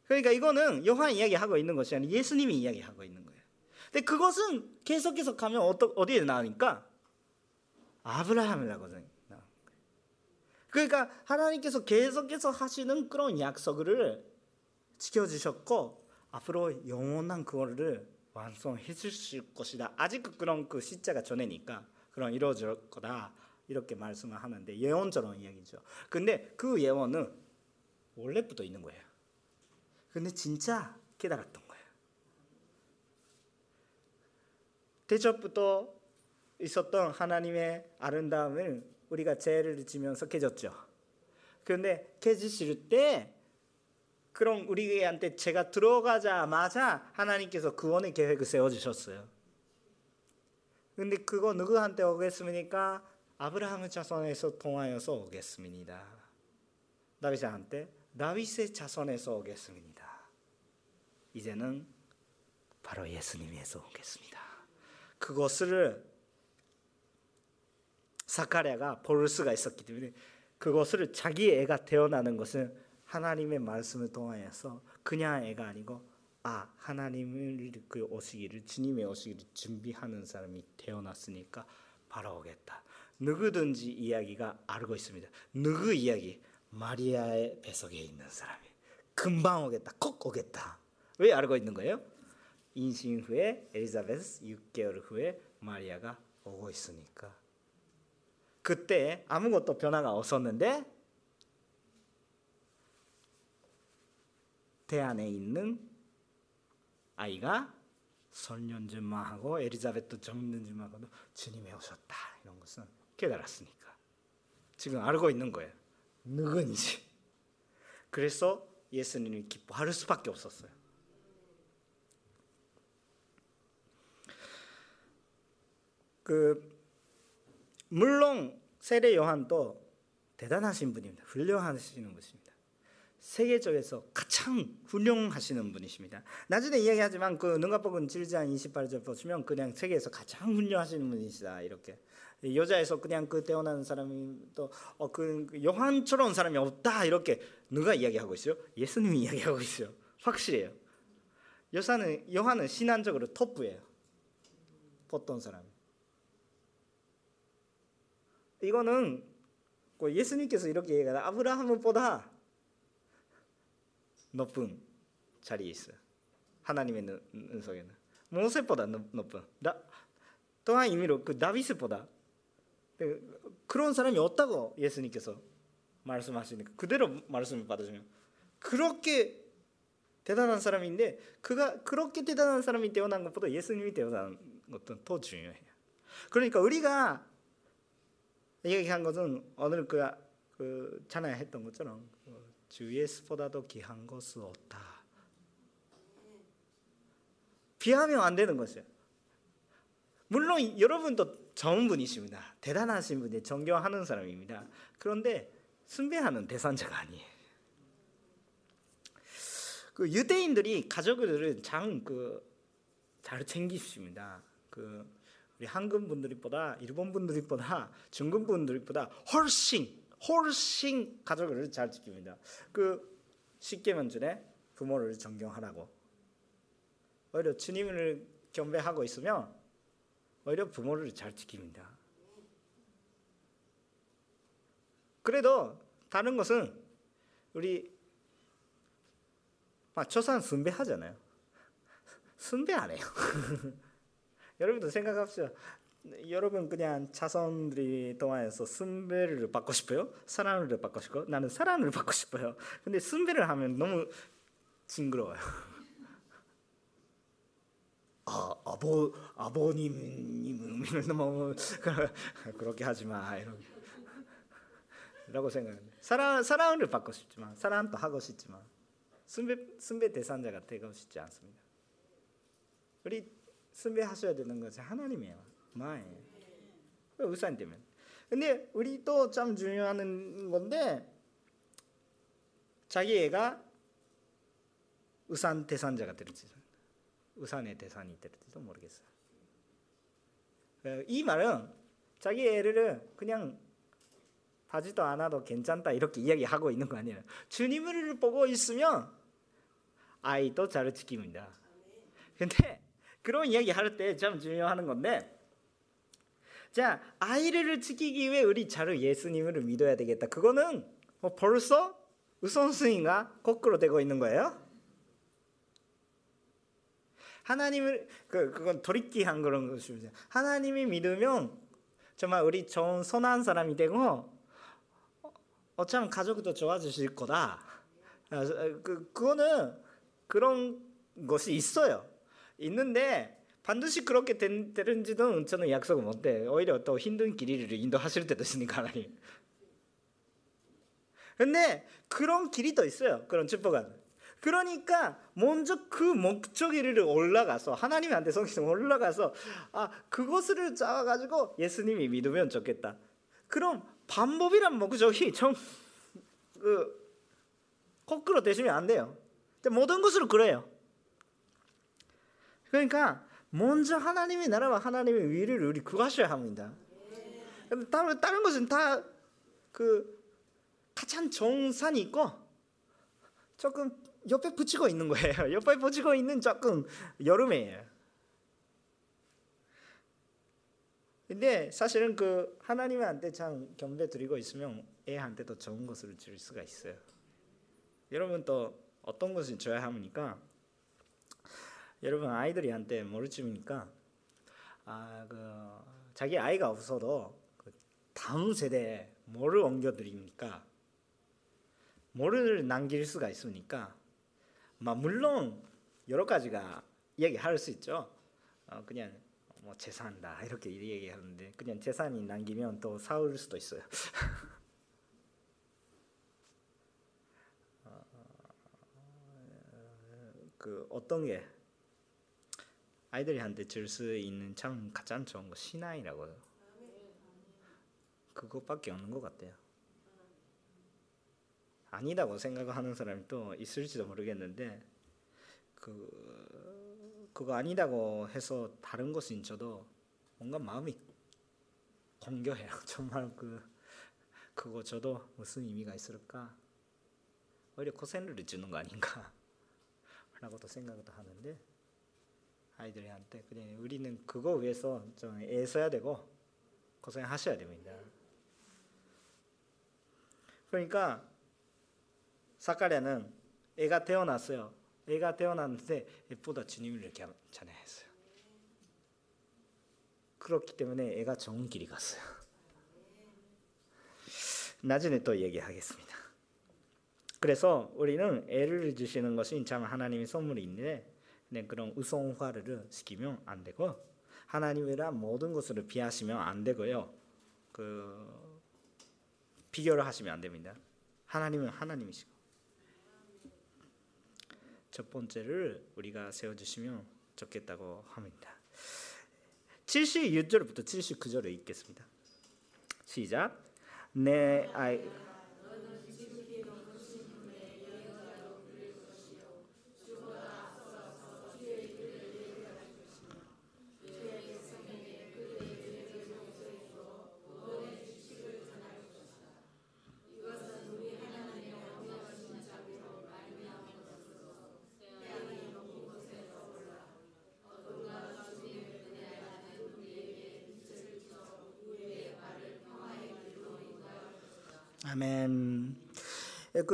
그러니까 이거는 요한 이야기하고 있는 것이 아니라 예수님이 이야기하고 있는 거예요. 근데 그것은 계속해서 가면 어디에 나오니까 아브라함이라고 그러니까 하나님께서 계속해서 하시는 그런 약속을 지켜주셨고 앞으로 영원한 그거를 완성해 주실 것이다. 아직 그런 그 시자가 전에니까 그런 이루어질 거다 이렇게 말씀을 하는데 예언처럼 이야기죠. 근데 그 예언은 원래부터 있는 거예요. 근데 진짜 깨달았던 거예요. 대접부터 있었던 하나님의 아름다움을 우리가 죄를 지면서 깨졌죠. 그런데 깨지실 때 그럼 우리한테 죄가 들어가자마자 하나님께서 구원의 계획을 세워주셨어요. 근데 그거 누구한테 오겠습니까? 아브라함의 자손에서 통하여서 오겠습니다. 다윗한테 다윗의 자손에서 오겠습니다. 이제는 바로 예수님에서 오겠습니다. 그것을 사카랴가 볼 수가 있었기 때문에 그것을 자기 애가 태어나는 것은 하나님의 말씀을 통하여서 그냥 애가 아니고 아 하나님을 그 오시기를 주님의 오시기를 준비하는 사람이 태어났으니까 바로 오겠다. 누구든지 이야기가 알고 있습니다. 누구 이야기? 마리아의 뱃속에 있는 사람이 금방 오겠다. 꼭 오겠다. 왜 알고 있는 거예요? 인신 후에 엘리자베스 6개월 후에 마리아가 오고 있으니까. 그때 아무것도 변화가 없었는데 대 안에 있는 아이가 설년쯤만 하고 에리자베트 정년쯤만 하고도 주님이 오셨다. 이런 것은 깨달았으니까. 지금 알고 있는 거예요. 누군지. 그래서 예수님이 기뻐할 수밖에 없었어요. 그 물론 세례 요한도 대단하신 분입니다. 훌륭하시는 분입니다. 세계적에서 가장 훌륭하시는 분이십니다. 나중에 이야기하지만 그 능가복음 7장 28절 보시면 그냥 세계에서 가장 훌륭하시는 분이시다 이렇게 여자에서 그냥 그 태어난 사람이 또그 어, 그 요한처럼 사람이 없다 이렇게 누가 이야기하고 있어요? 예수님이 이야기하고 있어요. 확실해요. 여사는 요한은 신앙적으로 토프예요. 보통 사람. 이 거는 그 예수님께서 이렇게 얘기하다 아브라함보다 높은 자리에 있어요. 하나님의 눈속에는 모세보다 높은. 나, 또한 의미로 그 다윗보다 그런 사람이 없다고 예수님께서 말씀하시니까 그대로 말씀을 받으시면 그렇게 대단한 사람인데 그가 그렇게 대단한 사람이 태어난 것보다 예수님이 태어난 것은 더 중요해요. 그러니까 우리가 얘기한 것은 오늘 그, 그 찬양 했던 것처럼 주 예수보다도 귀한 것은 없다. 비하면 안 되는 것이에요. 물론 여러분도 좋은 분이십니다. 대단하신 분이 존경하는 사람입니다. 그런데 숭배하는 대상자가 아니에요. 그 유대인들이 가족들을 참 그 잘 챙기십니다. 그 우리 한국 분들보다 일본 분들보다 중국 분들보다 훨씬 훨씬 가족을 잘 지킵니다. 그 쉽게 만 전에 부모를 존경하라고. 오히려 주님을 경배하고 있으면 오히려 부모를 잘 지킵니다. 그래도 다른 것은 우리 막 초산 순배하잖아요. 순배 안 해요. 여러분도 생각합시다. 여러분 그냥 자손들이 동안에서 순배를 받고 싶어요? 사랑을 받고 싶고 나는 사랑을 받고 싶어요. 근데 순배를 하면 너무 징그러워요. 아, 아버 아버님님은 너무 그렇게 하지 마 이렇게. 라고 생각합니다. 사랑 사랑을 받고 싶지만 사랑도 하고 싶지만 순배 순배 대상자가 되고 싶지 않습니다. 우리 순배하셔야 되는 것은 하나님이에요. 마에 우산 때문에. 근데 우리 또 참 중요한 건데 자기 애가 우산 대상자가 될지 우산의 대상이 될지도 모르겠어요. 이 말은 자기 애를 그냥 하지도 않아도 괜찮다 이렇게 이야기하고 있는 거 아니에요. 주님을 보고 있으면 아이도 잘 지킵니다. 근데 그런 이야기 할 때 참 중요한 건데 자 아이를 지키기 위해 우리 잘 예수님을 믿어야 되겠다. 그거는 뭐 벌써 우선순위가 거꾸로 되고 있는 거예요. 하나님을 그 그건 도리끼한 그런 것입니다. 하나님이 믿으면 정말 우리 좋은 선한 사람이 되고 어차피 가족도 좋아지실 거다. 아, 그 그거는 그런 것이 있어요. 있는데 반드시 그렇게 된, 되는지는 저는 약속을 못해. 오히려 또 힘든 길을 인도하실 때도 있으니까 하나님. 근데 그런 길이 더 있어요. 그런 축복은. 그러니까 먼저 그 목적지를 올라가서 하나님한테 성경 올라가서 아 그것을 잡아가지고 예수님이 믿으면 좋겠다. 그럼 방법이란 목적이 좀그 거꾸로 되시면 안 돼요. 모든 것으로 그래요. 그러니까 먼저 하나님의 나라와 하나님의 위를 우리 구하셔야 합니다. 다른 다른 것은 다 그 가장 좋은 산이 있고 조금 옆에 붙이고 있는 거예요. 옆에 붙이고 있는 조금 여름이에요. 근데 사실은 그 하나님한테 참 경배 드리고 있으면 애한테도 좋은 것을 줄 수가 있어요. 여러분 또 어떤 것을 줘야 합니까? 여러분 아이들이한테 뭘 줍니까? 아 그 자기 아이가 없어도 그 다음 세대에 뭐를 옮겨드립니까? 뭐를 남길 수가 있습니까? 물론 여러 가지가 얘기할 수 있죠. 어, 그냥 뭐 재산다 이렇게 얘기하는데 그냥 재산이 남기면 또 사올 수도 있어요. 어, 그 어떤 게 아이들한테 줄 수 있는 참 가장 좋은 거 신앙이라고요. 그것밖에 없는 것 같아요. 아니다고 생각하는 사람이 또 있을지도 모르겠는데 그 그거 아니다고 해서 다른 것인 저도 뭔가 마음이 공교해요. 정말 그 그거 저도 무슨 의미가 있을까? 오히려 고생을 주는 거 아닌가? 라고도 생각도 하는데 아이들한테 그냥 우리는 그거 위해서 좀 애써야 되고 고생하셔야 됩니다. 그러니까 사카랴는 애가 태어났어요. 애가 태어났는데 예쁘다 주님을 이렇게 찬양했어요. 그렇기 때문에 애가 좋은 길이 갔어요. 나중에 또 얘기하겠습니다. 그래서 우리는 애를 주시는 것이 참 하나님의 선물인데 그런 우성화를 시키면 안 되고 하나님이라 모든 것을 비하시면 안 되고요. 그 비교를 하시면 안 됩니다. 하나님은 하나님이시고 첫 번째를 우리가 세워주시면 좋겠다고 합니다. 76절부터 79절을 읽겠습니다. 시작. 내 아이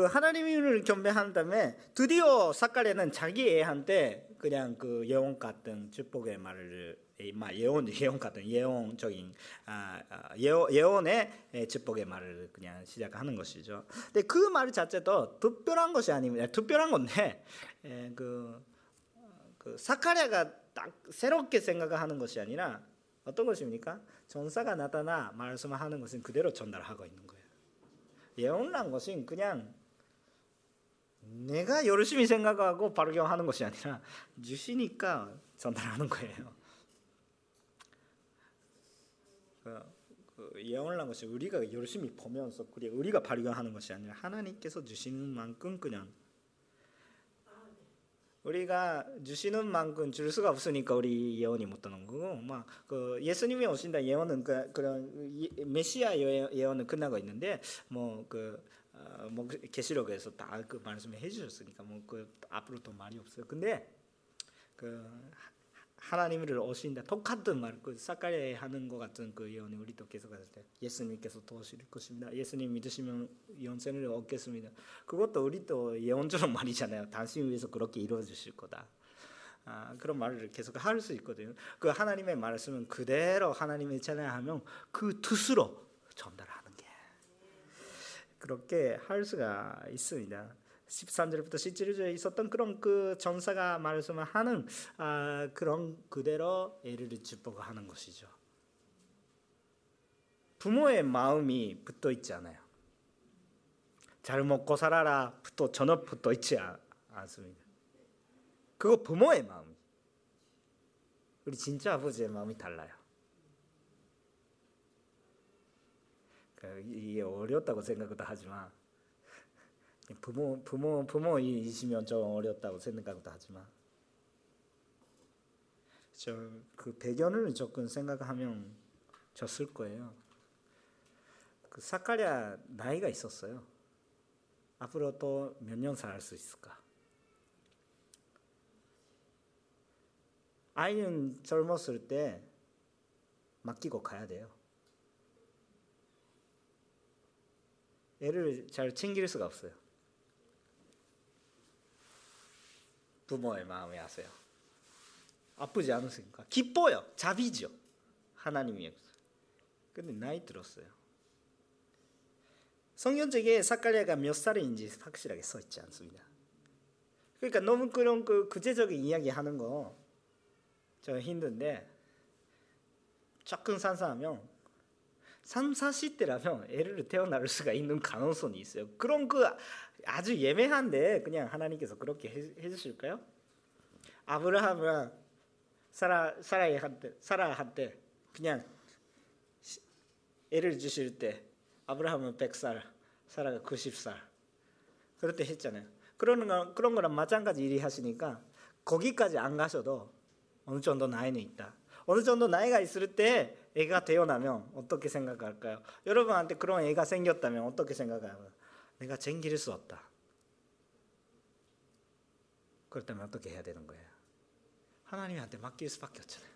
그 하나님을 경배한 다음에 드디어 사카랴는 자기 애한테 그냥 그 예언 같은 축복의 말을 예언 예언 같은 예언적인 아, 예언, 예언의 축복의 말을 그냥 시작하는 것이죠. 근데 그 말 자체도 특별한 것이 아닙니다. 특별한 건데 그, 그 사카랴가 딱 새롭게 생각하는 것이 아니라 어떤 것입니까? 전사가 나타나 말씀하는 것은 그대로 전달하고 있는 거예요. 예언란 것은 그냥 내가 열심히 생각하고 발견하는 것이 아니라 주시니까 전달하는 거예요. 그, 그 예언란 것이 우리가 열심히 보면서 그래 우리가 발견하는 것이 아니라 하나님께서 주시는 만큼 그냥 우리가 주시는 만큼 줄 수가 없으니까 우리 예언이 못 되는 거고 막그 예수님이 오신다 예언은 그, 그런 메시아 예언은 끝나고 있는데 뭐그 어, 뭐 계시록에서 다 그 말씀을 해주셨으니까 뭐 그 앞으로 더 말이 없어요. 근데 그 하나님을 오신다 똑같은 말그 사카리아 하는 것 같은 그 예언이 우리도 계속 할 때 예수님께서 도우실 것입니다. 예수님 믿으시면 영생을 얻겠습니다. 그것도 우리도 예언처럼 말이잖아요. 당신 위해서 그렇게 이루어 주실 거다. 아, 그런 말을 계속 할 수 있거든요. 그 하나님의 말씀은 그대로 하나님의 찬양하면 그 뜻으로 전달하는 게 그렇게 할 수가 있습니다. 13절부터 17절에 있었던 그런 그 전사가 말씀하는 아, 그런 그대로 애를 축복하는 것이죠. 부모의 마음이 붙어 있지 않아요. 잘 먹고 살아라 붙어 전혀 붙어 있지 않습니다. 그거 부모의 마음. 우리 진짜 아버지의 마음이 달라요. 이게 어렵다고 생각도 하지만 부모 부모 부모이시면 좀 어렵다고 생각도 하지만 저 그 배경을 조금 생각하면 졌을 거예요. 그 사카랴 나이가 있었어요. 앞으로 또 몇 년 살 수 있을까? 아이는 젊었을 때 맡기고 가야 돼요. 애를 잘 챙길 수가 없어요. 부모의 마음이 아세요. 아프지 않으십니까? 기뻐요. 자비죠. 하나님이. 근데 나이 들었어요. 성경책에 사카리아가 몇 살인지 확실하게 써 있지 않습니다. 그러니까 너무 그런 그 구체적인 이야기 하는 거 저 힘든데 조금 산사하면 3, 40대라면 애를 태어날 수가 있는 가능성이 있어요. 그런 그 아주 예매한데 그냥 하나님께서 그렇게 해, 주실까요? 아브라함은 사라 사라한테 사라한테 그냥 애를 주실 때 아브라함은 100살, 사라가 90살 그럴 때 했잖아요. 그런 거 그런 거랑 마찬가지 일이 하시니까 거기까지 안 가셔도 어느 정도 나이는 있다. 어느 정도 나이가 있을 때 애가 태어나면 어떻게 생각할까요? 여러분한테 그런 애가 생겼다면 어떻게 생각할까요? 내가 챙길 수 없다. 그렇다면 어떻게 해야 되는 거예요? 하나님한테 맡길 수밖에 없잖아요.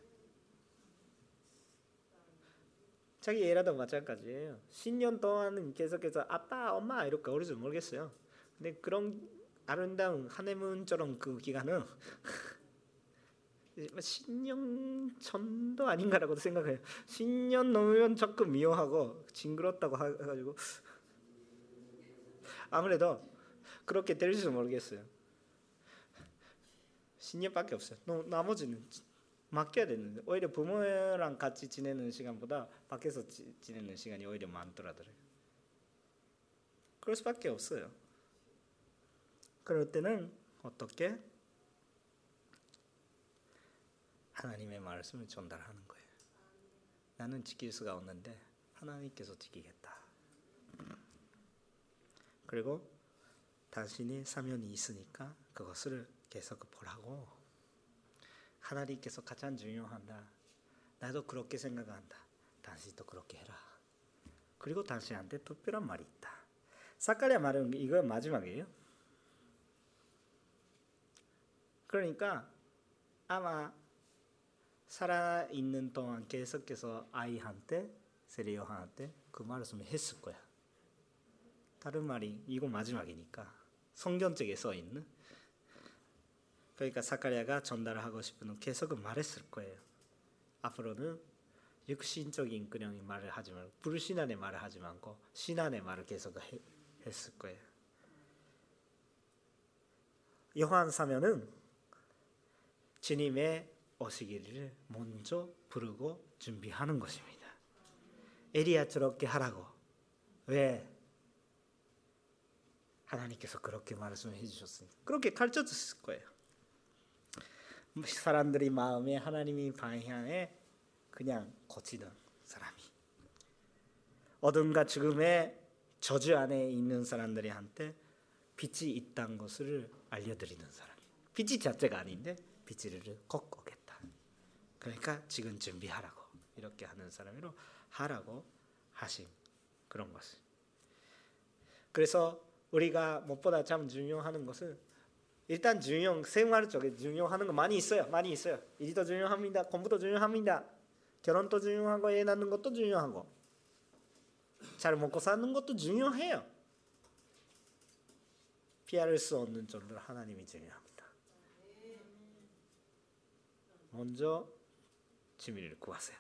자기 애라도 마찬가지예요. 10년 동안은 계속해서 아빠, 엄마 이렇게 어릴지 모르겠어요. 근데 그런 아름다운 하네문처럼 그 기간은 10년 전도 아닌가라고 생각해요. 10년 넘으면 조금 미워하고 징그럽다고 해가지고 아무래도 그렇게 될지 모르겠어요. 10년밖에 없어요. 나머지는 맡겨야 되는데 오히려 부모랑 같이 지내는 시간보다 밖에서 지, 지내는 시간이 오히려 많더라고요. 그럴 수밖에 없어요. 그럴 때는 어떻게 하나님의 말씀을 전달하는 거예요. 나는 지킬 수가 없는데 하나님께서 지키겠다. 그리고 당신이 사명이 있으니까 그것을 계속 보라고. 하나님께서 가장 중요한다. 나도 그렇게 생각한다. 당신도 그렇게 해라. 그리고 당신한테 특별한 말이 있다. 사카리아 말은 이거 마지막이에요. 그러니까 아마 살아 있는 동안 계속해서 아이한테 세리요한테 그 말씀을 했을 거야. 다른 말이 이거 마지막이니까 성경책에 써 있는 그러니까 사카리아가 전달하고 싶은 계속 말했을 거예요. 앞으로는 육신적인 그냥 말을 하지 말고 불신앙의 말을 하지 말고 신앙의 말을 계속 해, 했을 거예요. 요한 사면은 주님의 오시기를 먼저 부르고 준비하는 것입니다. 에리야처럼게 하라고. 왜? 하나님께서 그렇게 말씀해 주셨으니까. 그렇게 가르쳐 줬을 거예요. 사람들이 마음에 하나님이 방향에 그냥 거치는 사람이. 어둠과 죽음의 저주 안에 있는 사람들이한테 빛이 있다는 것을 알려드리는 사람. 빛이 자체가 아닌데 빛을 걷고. 그러니까 지금 준비하라고 이렇게 하는 사람으로 하라고 하신 그런 것을. 그래서 우리가 무엇보다 참 중요한 것은 일단 중요 생활 쪽에 중요하는 거 많이 있어요. 많이 있어요. 일도 중요합니다. 공부도 중요합니다. 결혼도 중요하고 애 낳는 것도 중요하고 잘 먹고 사는 것도 중요해요. 피할 수 없는 정도로 하나님이 중요합니다. 먼저 주민을 구하세요.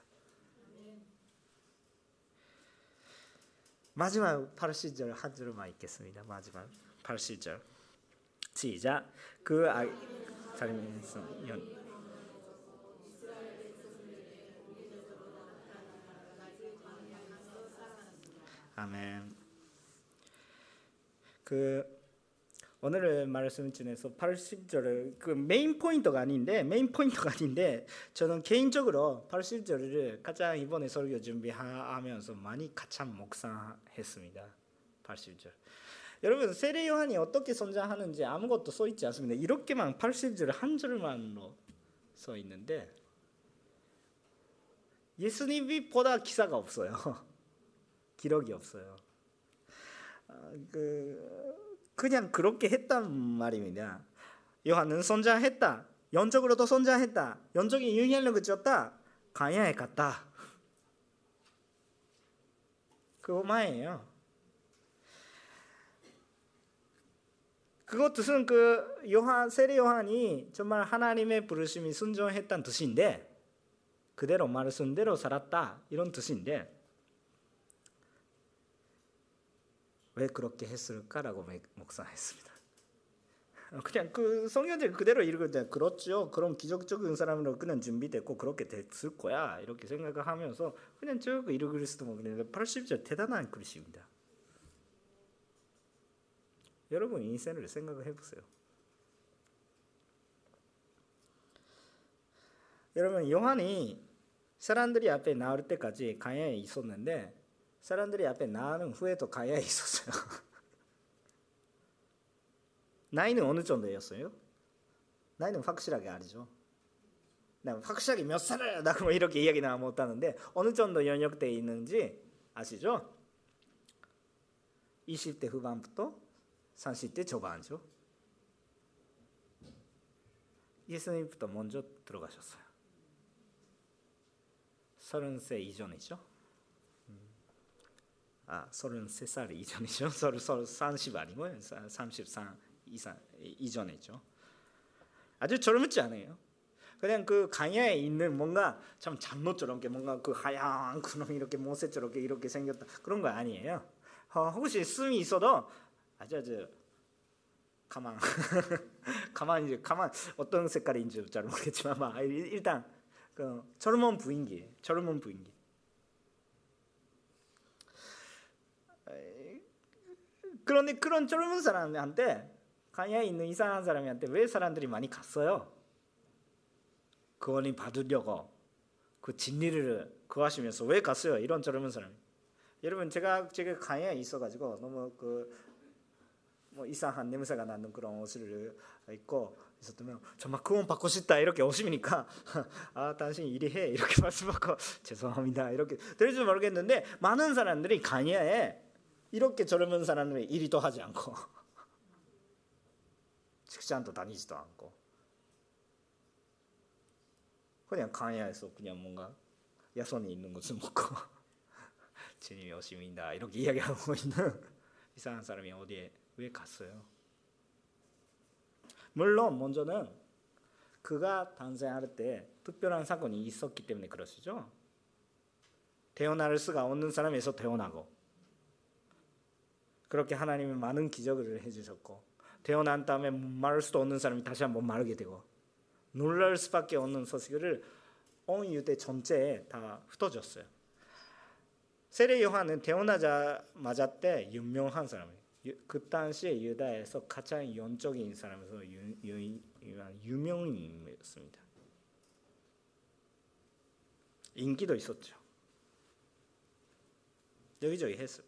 마지막 80절 한 줄만 읽겠습니다. 마지막 80절 시작 그 아이 자리면서 연 아멘. 그 오늘 말씀 중에서 80절을 그 main point가 아닌데 main point가 아닌데 저는 개인적으로 80절을 가장 이번에 설교 준비하면서 많이 가장 묵상했습니다. 80절. 여러분 세례 요한이 어떻게 성장하는지 아무것도 써 있지 않습니다. 이렇게만 80절 한 줄만로 써 있는데 예수님보다 기사가 없어요. 기록이 없어요. 아, 그 그냥 그렇게 했단 말입니다. 요한은 선장했다. 영적으로도 선장했다. 영적인 영향력을 줬다. 가야에 갔다. 그거만이에요. 그것 뜻은 그 요한 세례 요한이 정말 하나님의 부르심이 순종했다는 뜻인데 그대로 말씀대로 살았다 이런 뜻인데 왜 그렇게 했을까라고 묵상했습니다. 그냥 그 성경책 그대로 때 그렇죠. 그럼 기적적인 사람으로 그냥 준비됐고 그렇게 됐을 거야 이렇게 생각을 하면서 그냥 쭉 읽을 수도 모르는데 80절 대단한 글씨입니다. 여러분 인생을 생각을 해보세요. 여러분 요한이 사람들이 앞에 나올 때까지 가야에 있었는데 사람들이 앞에 나는 후에도 가야 있었어요. 나이는 어느 정도였어요? 나이는 확실하게 아니죠. 확실하게 몇 살을 나 그럼 이렇게 이야기 나 못하는데 어느 정도 연역돼 있는지 아시죠? 20대 후반부터 30대 초반죠. 예수님부터 먼저 들어가셨어요. 30세 이전이죠. 아, 33살 이전이죠. 30 아니고 33 이상 이전이죠. 아주 젊지 않아요. 그냥 그 강야에 있는 뭔가 참 장로처럼 뭔가 그 하얀 그놈 이렇게 모세처럼 이렇게 생겼다 그런 거 아니에요. 어, 혹시 숨이 있어도 아주 아주 가만 가만 이제 가만 어떤 색깔인지 잘 모르겠지만 일단 그 젊은 부인기 젊은 부인기 그런데 그런 젊은 사람한테 가야에 있는 이상한 사람한테 왜 사람들이 많이 갔어요? 구원이 받으려고 그 진리를 구하시면서 왜 갔어요? 이런 젊은 사람. 여러분 제가 제가 가야에 있어가지고 너무 그 뭐 이상한 냄새가 나는 그런 옷을 입고 있었다면 정말 구원 받고 싶다 이렇게 오시니까 아 당신 이리 해 이렇게 말씀하고 죄송합니다 이렇게 들을지 모르겠는데 많은 사람들이 가야에 이렇게 젊은 사람은 일도 하지 않고 직장도 다니지도 않고 그냥 강야에서 그냥 뭔가 야손이 있는 것을 먹고 주님이 오십니다 이렇게 이야기하고 있는 이상한 사람이 어디에 왜 갔어요? 물론 먼저는 그가 탄생할 때 특별한 사건이 있었기 때문에 그러시죠. 태어날 수가 없는 사람에서 태어나고 그렇게 하나님이 많은 기적을 해주셨고 태어난 다음에 말할 수도 없는 사람이 다시 한번 말하게 되고 놀랄 수밖에 없는 소식을 온 유대 전체에 다 흩어졌어요. 세례 요한은 태어나자마자 때 유명한 사람이에요. 그 당시에 유다에서 가장 영적인 사람에서 유명인이었습니다. 인기도 있었죠. 여기저기 했을.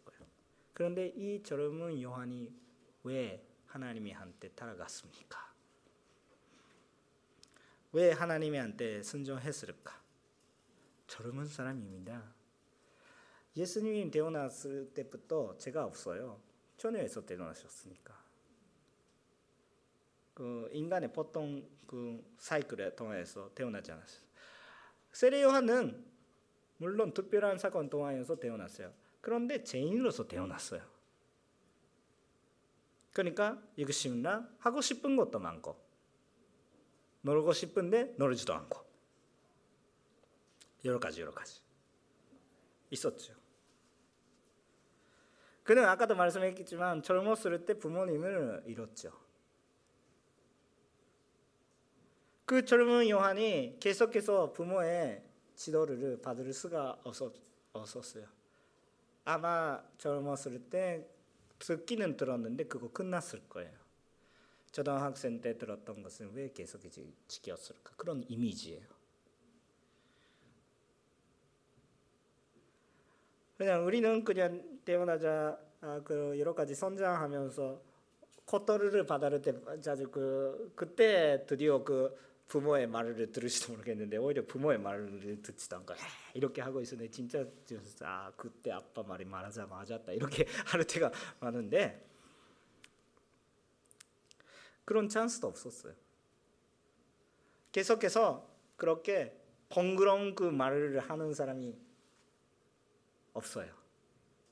그런데 이 젊은 요한이 왜 하나님이 한테 따라갔습니까? 왜 하나님이 한테 순종했을까? 젊은 사람입니다. 예수님이 태어났을 때부터 제가 없어요. 처녀에서 태어나셨으니까. 그 인간의 보통 그 사이클에 통해서 태어나지 않았어요. 세례 요한은 물론 특별한 사건 동안에서 태어났어요. 그런데 죄인으로서 태어났어요. 그러니까 이것이나 하고 싶은 것도 많고 놀고 싶은데 놀지도 않고 여러 가지 여러 가지 있었죠. 그는 아까도 말씀했겠지만 젊었을 때 부모님을 잃었죠. 그 젊은 요한이 계속해서 부모의 지도를 받을 수가 없었어요. 아마 젊었을 때 듣기는 들었는데 그거 끝났을 거예요. 초등학생 때 들었던 것은 왜 계속 지켰을까? 그런 이미지예요. 그냥 우리는 그냥 태어나자 아, 그 여러 가지 성장하면서 코터를 받을 때 자주 그 그때 드디어 그 부모의 말을 들을지도 모르겠는데 오히려 부모의 말을 듣지도 않고 이렇게 하고 있었는데 진짜 아 그때 아빠 말이 말하자 맞았다 이렇게 할 때가 많은데 그런 찬스도 없었어요. 계속해서 그렇게 번거로운 그 말을 하는 사람이 없어요.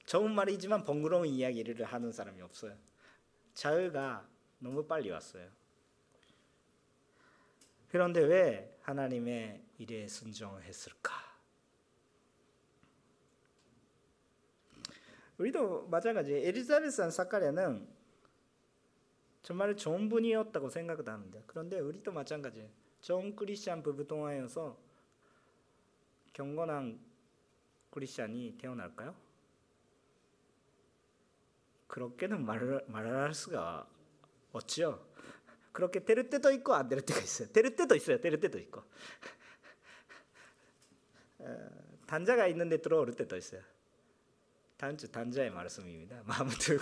좋은 말이지만 번거로운 이야기를 하는 사람이 없어요. 자유가 너무 빨리 왔어요. 그런데 왜 하나님의 일에 순종했을까? 우리도 마찬가지. 에리자베스 사카랴는 정말 좋은 분이었다고 생각을 하는데 그런데 우리도 마찬가지. 좋은 크리스천 부부 동안에서 경건한 크리스천이 태어날까요? 그렇게는 말, 말할 수가 없죠. 그렇게 될 때도 있고 안 될 때가 있어요. 될 때도 있어요. 될 때도 있고. 단자가 있는데 들어올 때도 있어요. 단주 단자의 말씀입니다. 아무튼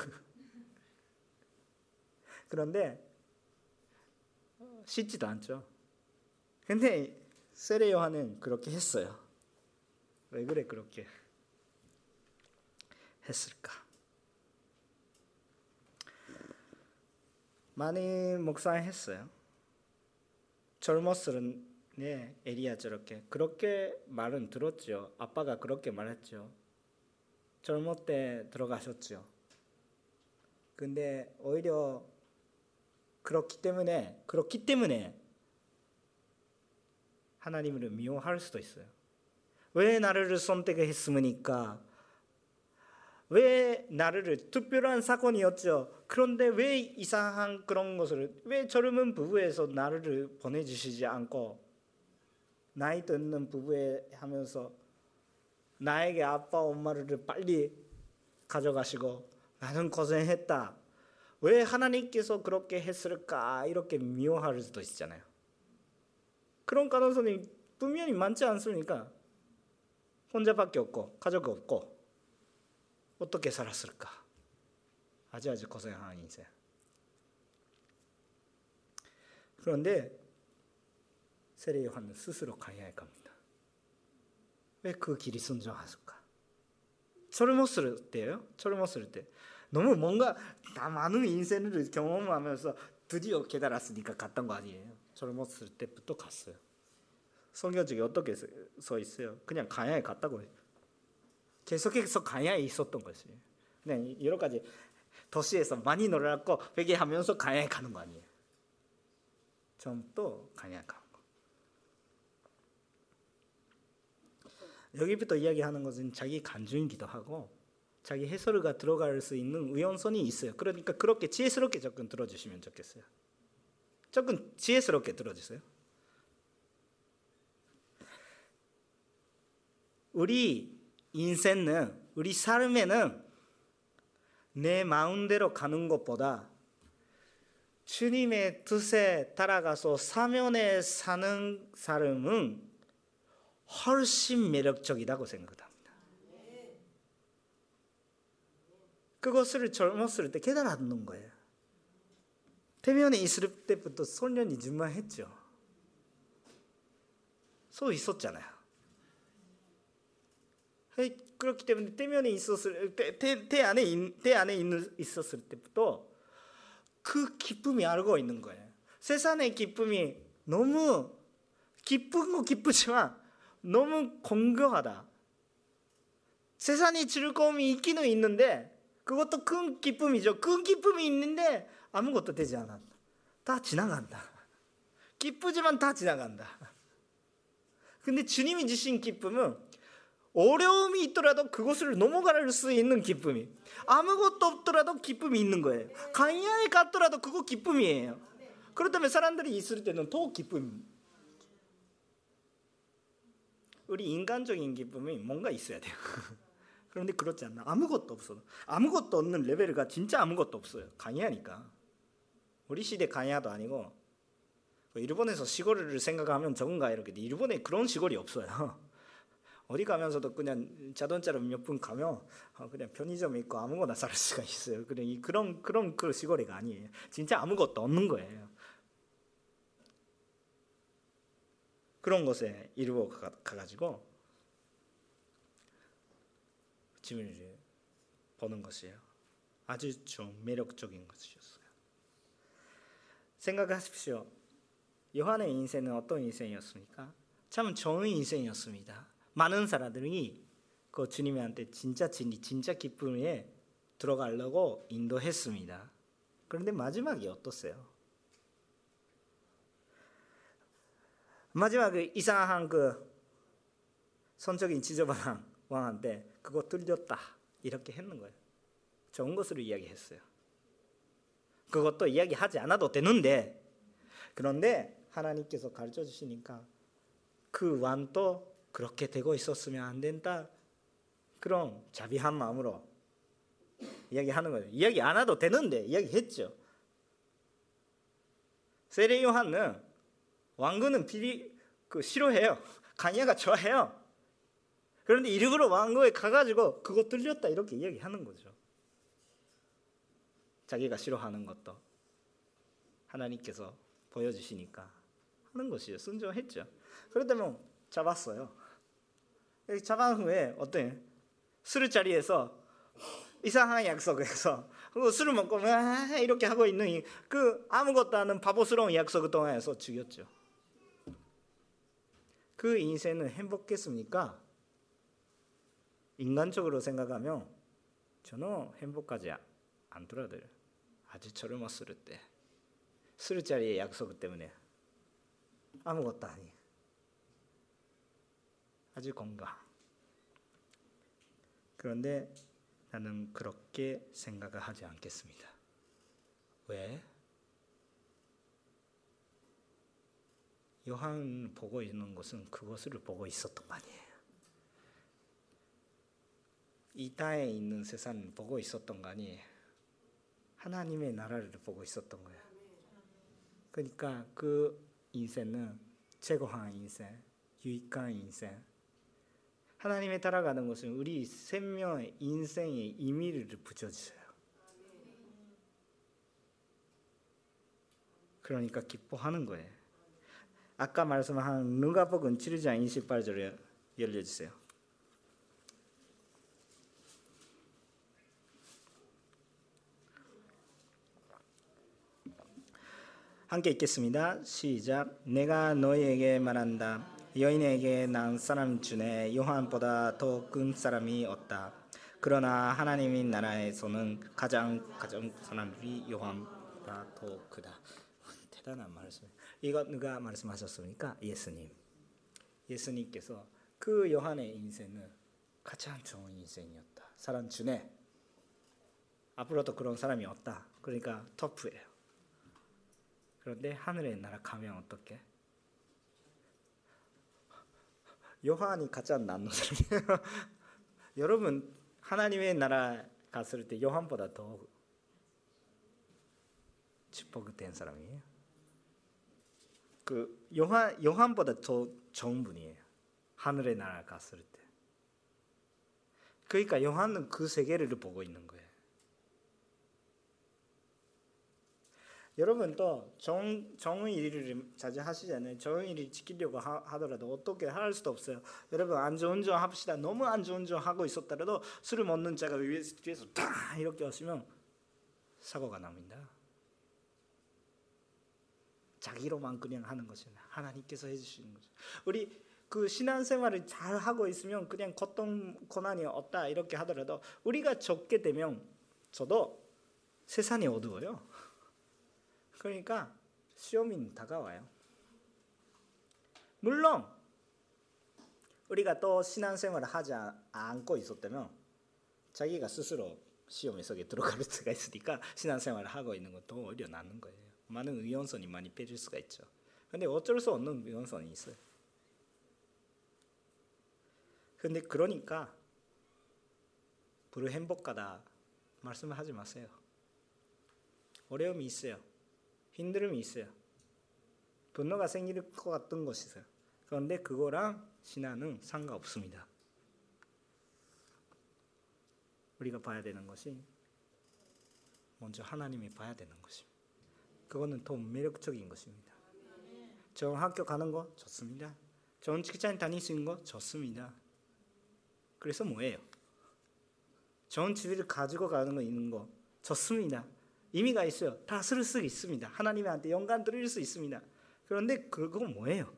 그런데 쉽지도 않죠. 근데 세례 요한은 그렇게 했어요. 왜 그래 그렇게 했을까? 많이 묵상했어요. 젊었을 때 에리야 저렇게 그렇게 말은 들었죠. 아빠가 그렇게 말했죠. 젊을 때 들어가셨죠. 근데 오히려 그렇기 때문에 그렇기 때문에 하나님을 미워할 수도 있어요. 왜 나를 선택했습니까? 왜 나를 특별한 사건이었죠. 그런데 왜 이상한 그런 것을 왜 젊은 부부에서 나를 보내주시지 않고 나이 듣는 부부에 하면서 나에게 아빠 엄마를 빨리 가져가시고 나는 고생했다. 왜 하나님께서 그렇게 했을까 이렇게 미워할 수도 있잖아요. 그런 가능성이 분명히 많지 않습니까? 혼자밖에 없고 가족 없고 어떻게 살았을까? 아주 아주 고생한 인생. 그런데 세례 요한은 스스로 가야 할 겁니다. 왜 그 길이 순종하실까? 젊었을 때요. 젊었을 때 너무 뭔가 다 많은 인생을 경험하면서 드디어 깨달았으니까 갔던 거 아니에요. 젊었을 때부터 갔어요. 성경책에 어떻게 써 있어요? 그냥 가야에 갔다고 해요. 계속해서 가야에 있었던 것이에요. 그냥 여러 가지 도시에서 많이 놀았고 회개하면서 강야에 가는 거 아니에요. 처음부터 강야에 가는 거. 여기부터 이야기하는 것은 자기 간증이기도 하고 자기 해설가 들어갈 수 있는 위험성이 있어요. 그러니까 그렇게 지혜스럽게 접근 들어주시면 좋겠어요. 조금 지혜스럽게 들어주세요. 우리 인생은 우리 삶에는 내 마음대로 가는 것보다 주님의 뜻에 따라가서 사면에 사는 사람은 훨씬 매력적이라고 생각합니다. 그것을 젊었을 때 깨달았는 거예요. 대면에 있을 때부터 소년이 준만했죠. 소 있었잖아요. 그렇기 때문에 대면에 있었을 때, 대, 대 안에 대 안에 있었을 때부터 그 기쁨이 알고 있는 거예요. 세상의 기쁨이 너무 기쁜 거 기쁘지만 너무 공교하다. 세상의 즐거움이 있기는 있는데 그것도 큰 기쁨이죠. 큰 기쁨이 있는데 아무것도 되지 않았다. 다 지나간다. 기쁘지만 다 지나간다. 근데 주님이 주신 기쁨은 어려움이 있더라도 그것을 넘어갈 수 있는 기쁨이 아무것도 없더라도 기쁨이 있는 거예요. 강야에 갔더라도 그거 기쁨이에요. 그렇다면 사람들이 있을 때는 더 기쁨. 우리 인간적인 기쁨이 뭔가 있어야 돼요. 그런데 그렇지 않나. 아무것도 없어. 아무것도 없는 레벨가 진짜 아무것도 없어요. 강야니까. 우리 시대 강야도 아니고 일본에서 시골을 생각하면 적은가 이렇게 일본에 그런 시골이 없어요. 어디 가면서도 그냥 자동차로 몇 분 가면 어, 그냥 편의점에 있고 아무거나 살 수가 있어요. 그냥 그런 그런 그 시골이가 아니에요. 진짜 아무것도 없는 거예요. 그런 것에 이루어 가가지고 짐을 보는 것이에요. 아주 좀 매력적인 것이었어요. 생각하십시오. 요한의 인생은 어떤 인생이었습니까? 참 좋은 인생이었습니다. 많은 사람들이 그 주님한테 진짜 진리, 진짜 기쁨에 들어가려고 인도했습니다. 그런데 마지막이 어떻어요? 마지막에 이상한 그 선적인 지저분한 왕한테 그거 들렸다 이렇게 했는 거예요. 좋은 것으로 이야기했어요. 그것도 이야기하지 않아도 되는데 그런데 하나님께서 가르쳐 주시니까 그 왕도 그렇게 되고 있었으면 안 된다. 그런 자비한 마음으로 이야기하는 거예요. 이야기 안 해도 되는데 이야기했죠. 세례 요한은 왕궁은 비리 그 싫어해요. 가니아가 좋아해요. 그런데 일부러 왕궁에 가가지고 그거 들렸다 이렇게 이야기하는 거죠. 자기가 싫어하는 것도 하나님께서 보여주시니까 하는 것이죠. 순종했죠. 그렇다면 잡았어요. 잡은 후에 어때? 술 자리에서 이상한 약속에서 술을 먹고 이렇게 하고 있는 그 아무것도 않은 바보스러운 약속을 통해서 죽였죠. 그 인생은 행복했습니까? 인간적으로 생각하면 저는 행복하지 않더라고요. 아주 젊었을 때 술자리의 약속 때문에 아무것도 아니. 아주 건강. 그런데 나는 그렇게 생각을 하지 않겠습니다. 왜? 요한 보고 있는 것은 그것을 보고 있었던 거 아니에요. 이 땅에 있는 세상 보고 있었던 거 아니에요. 하나님의 나라를 보고 있었던 거예요. 그러니까 그 인생은 최고한 인생, 유익한 인생, 하나님에 따라가는 것은 우리 생명의 인생의 의미를 붙여주세요. 그러니까 기뻐하는 거예요. 아까 말씀한 누가복음 7장 28절에 열려주세요. 함께 읽겠습니다. 시작. 내가 너희에게 말한다. 여인에게 난 사람 중에 요한보다 더 큰 사람이 없다. 그러나 하나님의 나라에서는 가장 가장 사람들이 요한보다 더 크다. 대단한 말씀. 이거 누가 말씀하셨습니까? 예수님. 예수님께서 그 요한의 인생은 가장 좋은 인생이었다. 사람 중에 앞으로도 그런 사람이 없다. 그러니까 터프예요. 그런데 하늘의 나라 가면 어떻게? 요한이 가장 낫는 사람이에요. 여러분 하나님의 나라 갔을 때 요한보다 더 축복된 사람이에요. 그 요한 요한보다 더 좋은 분이에요. 하늘의 나라 갔을 때. 그러니까 요한은 그 세계를 보고 있는 거예요. 여러분도 정, 정의 일을 자주 하시잖아요. 정의 일을 지키려고 하, 더라도 어떻게 할 수도 없어요. 여러분 안전운전 합시다. 너무 안전운전 하고 있었더라도 술을 먹는 자가 위에서, 뒤에서 다 이렇게 하시면 사고가 납니다. 자기로만 그냥 하는 것이 하나님께서 해주시는 거죠. 우리 그 신앙생활을 잘 하고 있으면 그냥 고통 고난이 없다 이렇게 하더라도 우리가 적게 되면 저도 세상이 어두워요. 그러니까 시험이 다가와요. 물론 우리가 또 신앙생활을 하지 않고 있었다면 자기가 스스로 시험에 속에 들어갈 수가 있으니까 신앙생활을 하고 있는 것도 오히려 낫는 거예요. 많은 위험성이 많이 빼질 수가 있죠. 근데 어쩔 수 없는 위험성이 있어요. 근데 그러니까 불행복하다 말씀을 하지 마세요. 어려움이 있어요. 힘듦이 있어요. 분노가 생길 것 같은 것이 있어요. 그런데 그거랑 신앙은 상관없습니다. 우리가 봐야 되는 것이 먼저 하나님이 봐야 되는 것입니다. 그거는 더 매력적인 것입니다. 좋은 학교 가는 거 좋습니다. 좋은 직장 다닐 수 있는 거 좋습니다. 그래서 뭐예요? 좋은 집을 가지고 가는 거 있는 거 좋습니다. 의미가 있어요. 다쓸수 있습니다. 하나님한테 영광 드릴 수 있습니다. 그런데 그건 뭐예요?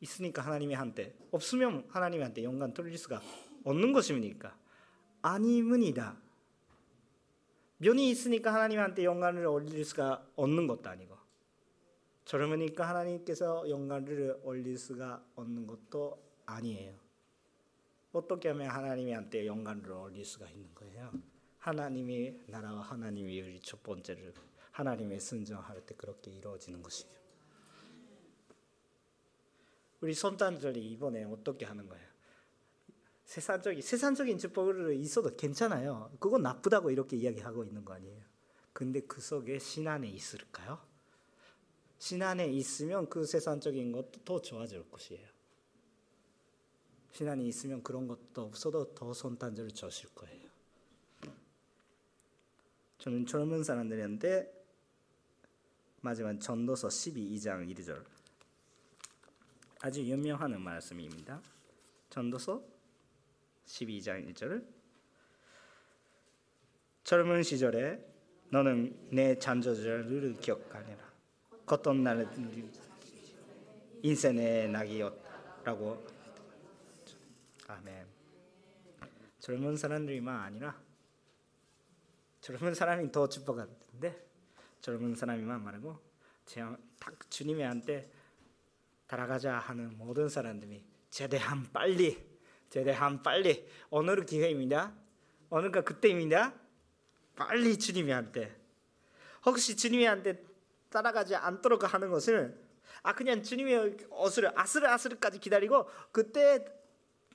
있으니까 하나님한테 없으면 하나님한테 영광 돌릴 수가 없는 것입니까? 아니문이다. 면이 있으니까 하나님한테 영광을 올릴 수가 없는 것도 아니고 젊으니까 하나님께서 영광을 올릴 수가 없는 것도 아니에요. 어떻게 하면 하나님한테 영광을 올릴 수가 있는 거예요? 하나님의 나라와 하나님의 우리 첫 번째를 하나님의 순종할 때 그렇게 이루어지는 것이죠. 우리 선단들이 이번에 어떻게 하는 거예요? 세상적인 세상적인 축복을 있어도 괜찮아요. 그건 나쁘다고 이렇게 이야기하고 있는 거 아니에요. 근데 그 속에 신 안에 있을까요? 신 안에 있으면 그 세상적인 것도 더 좋아질 것이에요. 신 안에 있으면 그런 것도 없어도 더 손단절을 주실 거예요. 저는 젊은 사람들한테 마지막 전도서 12장 1절. 아주 유명한 말씀입니다. 전도서 12장 1절 젊은 시절에 너는 내 잔저절을 기억하느라 겉돈 날 인생의 낙이었라고. 아멘. 젊은 사람들이만 아니라 젊은 사람이 더 축복받는데 젊은 사람이만 말고 딱 주님한테 따라가자 하는 모든 사람들이 제대한 빨리 제대한 빨리 오늘 기회입니다. 오늘과 그때입니다. 빨리 주님한테 혹시 주님한테 따라가지 않도록 하는 것을 아 그냥 주님의 옷을 아슬아슬까지 기다리고 그때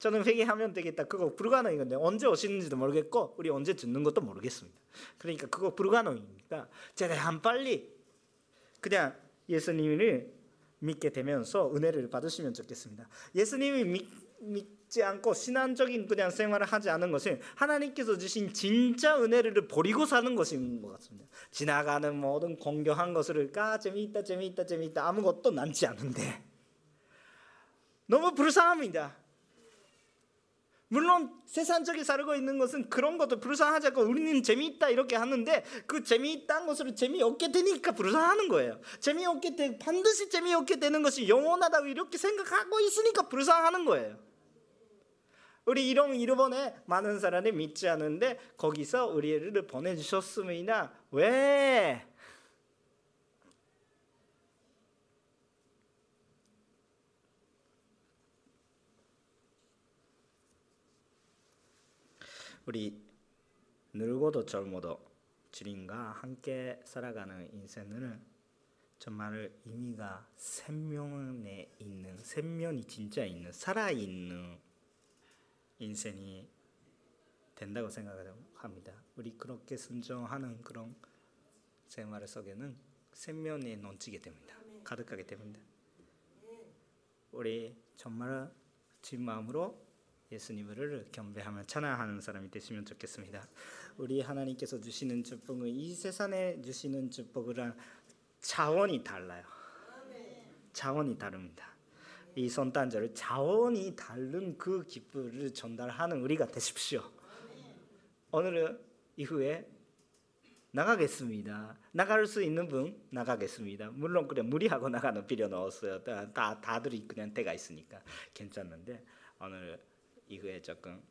저는 회개하면 되겠다. 그거 불가능인 건데 언제 오시는지도 모르겠고 우리 언제 듣는 것도 모르겠습니다. 그러니까 그거 불가능이니까 최대한 빨리 그냥 예수님을 믿게 되면서 은혜를 받으시면 좋겠습니다. 예수님이 믿, 믿지 않고 신앙적인 그냥 생활을 하지 않은 것은 하나님께서 주신 진짜 은혜를 버리고 사는 것인 것 같습니다. 지나가는 모든 공경한 것을 까 재미있다 재미있다 재미있다 아무것도 남지 않은데 너무 불쌍합니다. 물론 세상적이 살고 있는 것은 그런 것도 불쌍하지 않고 우리는 재미있다 이렇게 하는데 그 재미있다는 것으로 재미없게 되니까 불쌍하는 거예요. 재미없게 되 반드시 재미없게 되는 것이 영원하다고 이렇게 생각하고 있으니까 불쌍하는 거예요. 우리 이런 일본에 많은 사람이 믿지 않는데 거기서 우리를 보내주셨습니다. 왜? 우리 늙어도 젊어도 주님과 함께 살아가는 인생은 정말 의미가 생명에 있는 생명이 진짜 있는 살아 있는 인생이 된다고 생각합니다. 우리 그렇게 순종하는 그런 생활 속에는 생명이 넘치게 됩니다. 가득하게 됩니다. 우리 정말 진 마음으로 예수님을 경배하며 찬양하는 사람이 되시면 좋겠습니다. 우리 하나님께서 주시는 축복은 이 세상에 주시는 축복이랑 차원이 달라요. 차원이 다릅니다. 이 선단절 차원이 다른 그 기쁨을 전달하는 우리가 되십시오. 오늘은 이후에 나가겠습니다. 나갈 수 있는 분 나가겠습니다. 물론 그래 무리하고 나가는 필요는 없어요. 다, 다 다들이 그냥 때가 있으니까 괜찮는데 오늘 이후에 조금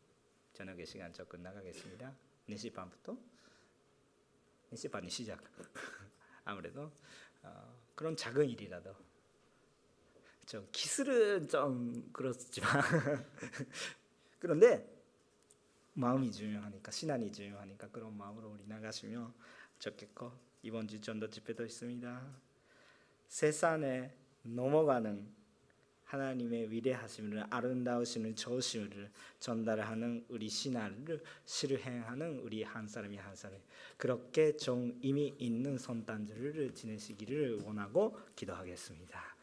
저녁의 시간 조금 나가겠습니다. 4시 반부터 4시 반이 시작. 아무래도 어, 그런 작은 일이라도 좀 기술은 좀 그렇지만 그런데 마음이 중요하니까 신앙이 중요하니까 그런 마음으로 우리 나가시면 좋겠고 이번 주 전도 집회도 있습니다. 세상에 넘어가는 하나님의 위대하심을 아름다우심을 좋으심을 전달하는 우리 신앙을 실행하는 우리 한 사람이 한 사람이 그렇게 좀 의미 있는 선단절을 지내시기를 원하고 기도하겠습니다.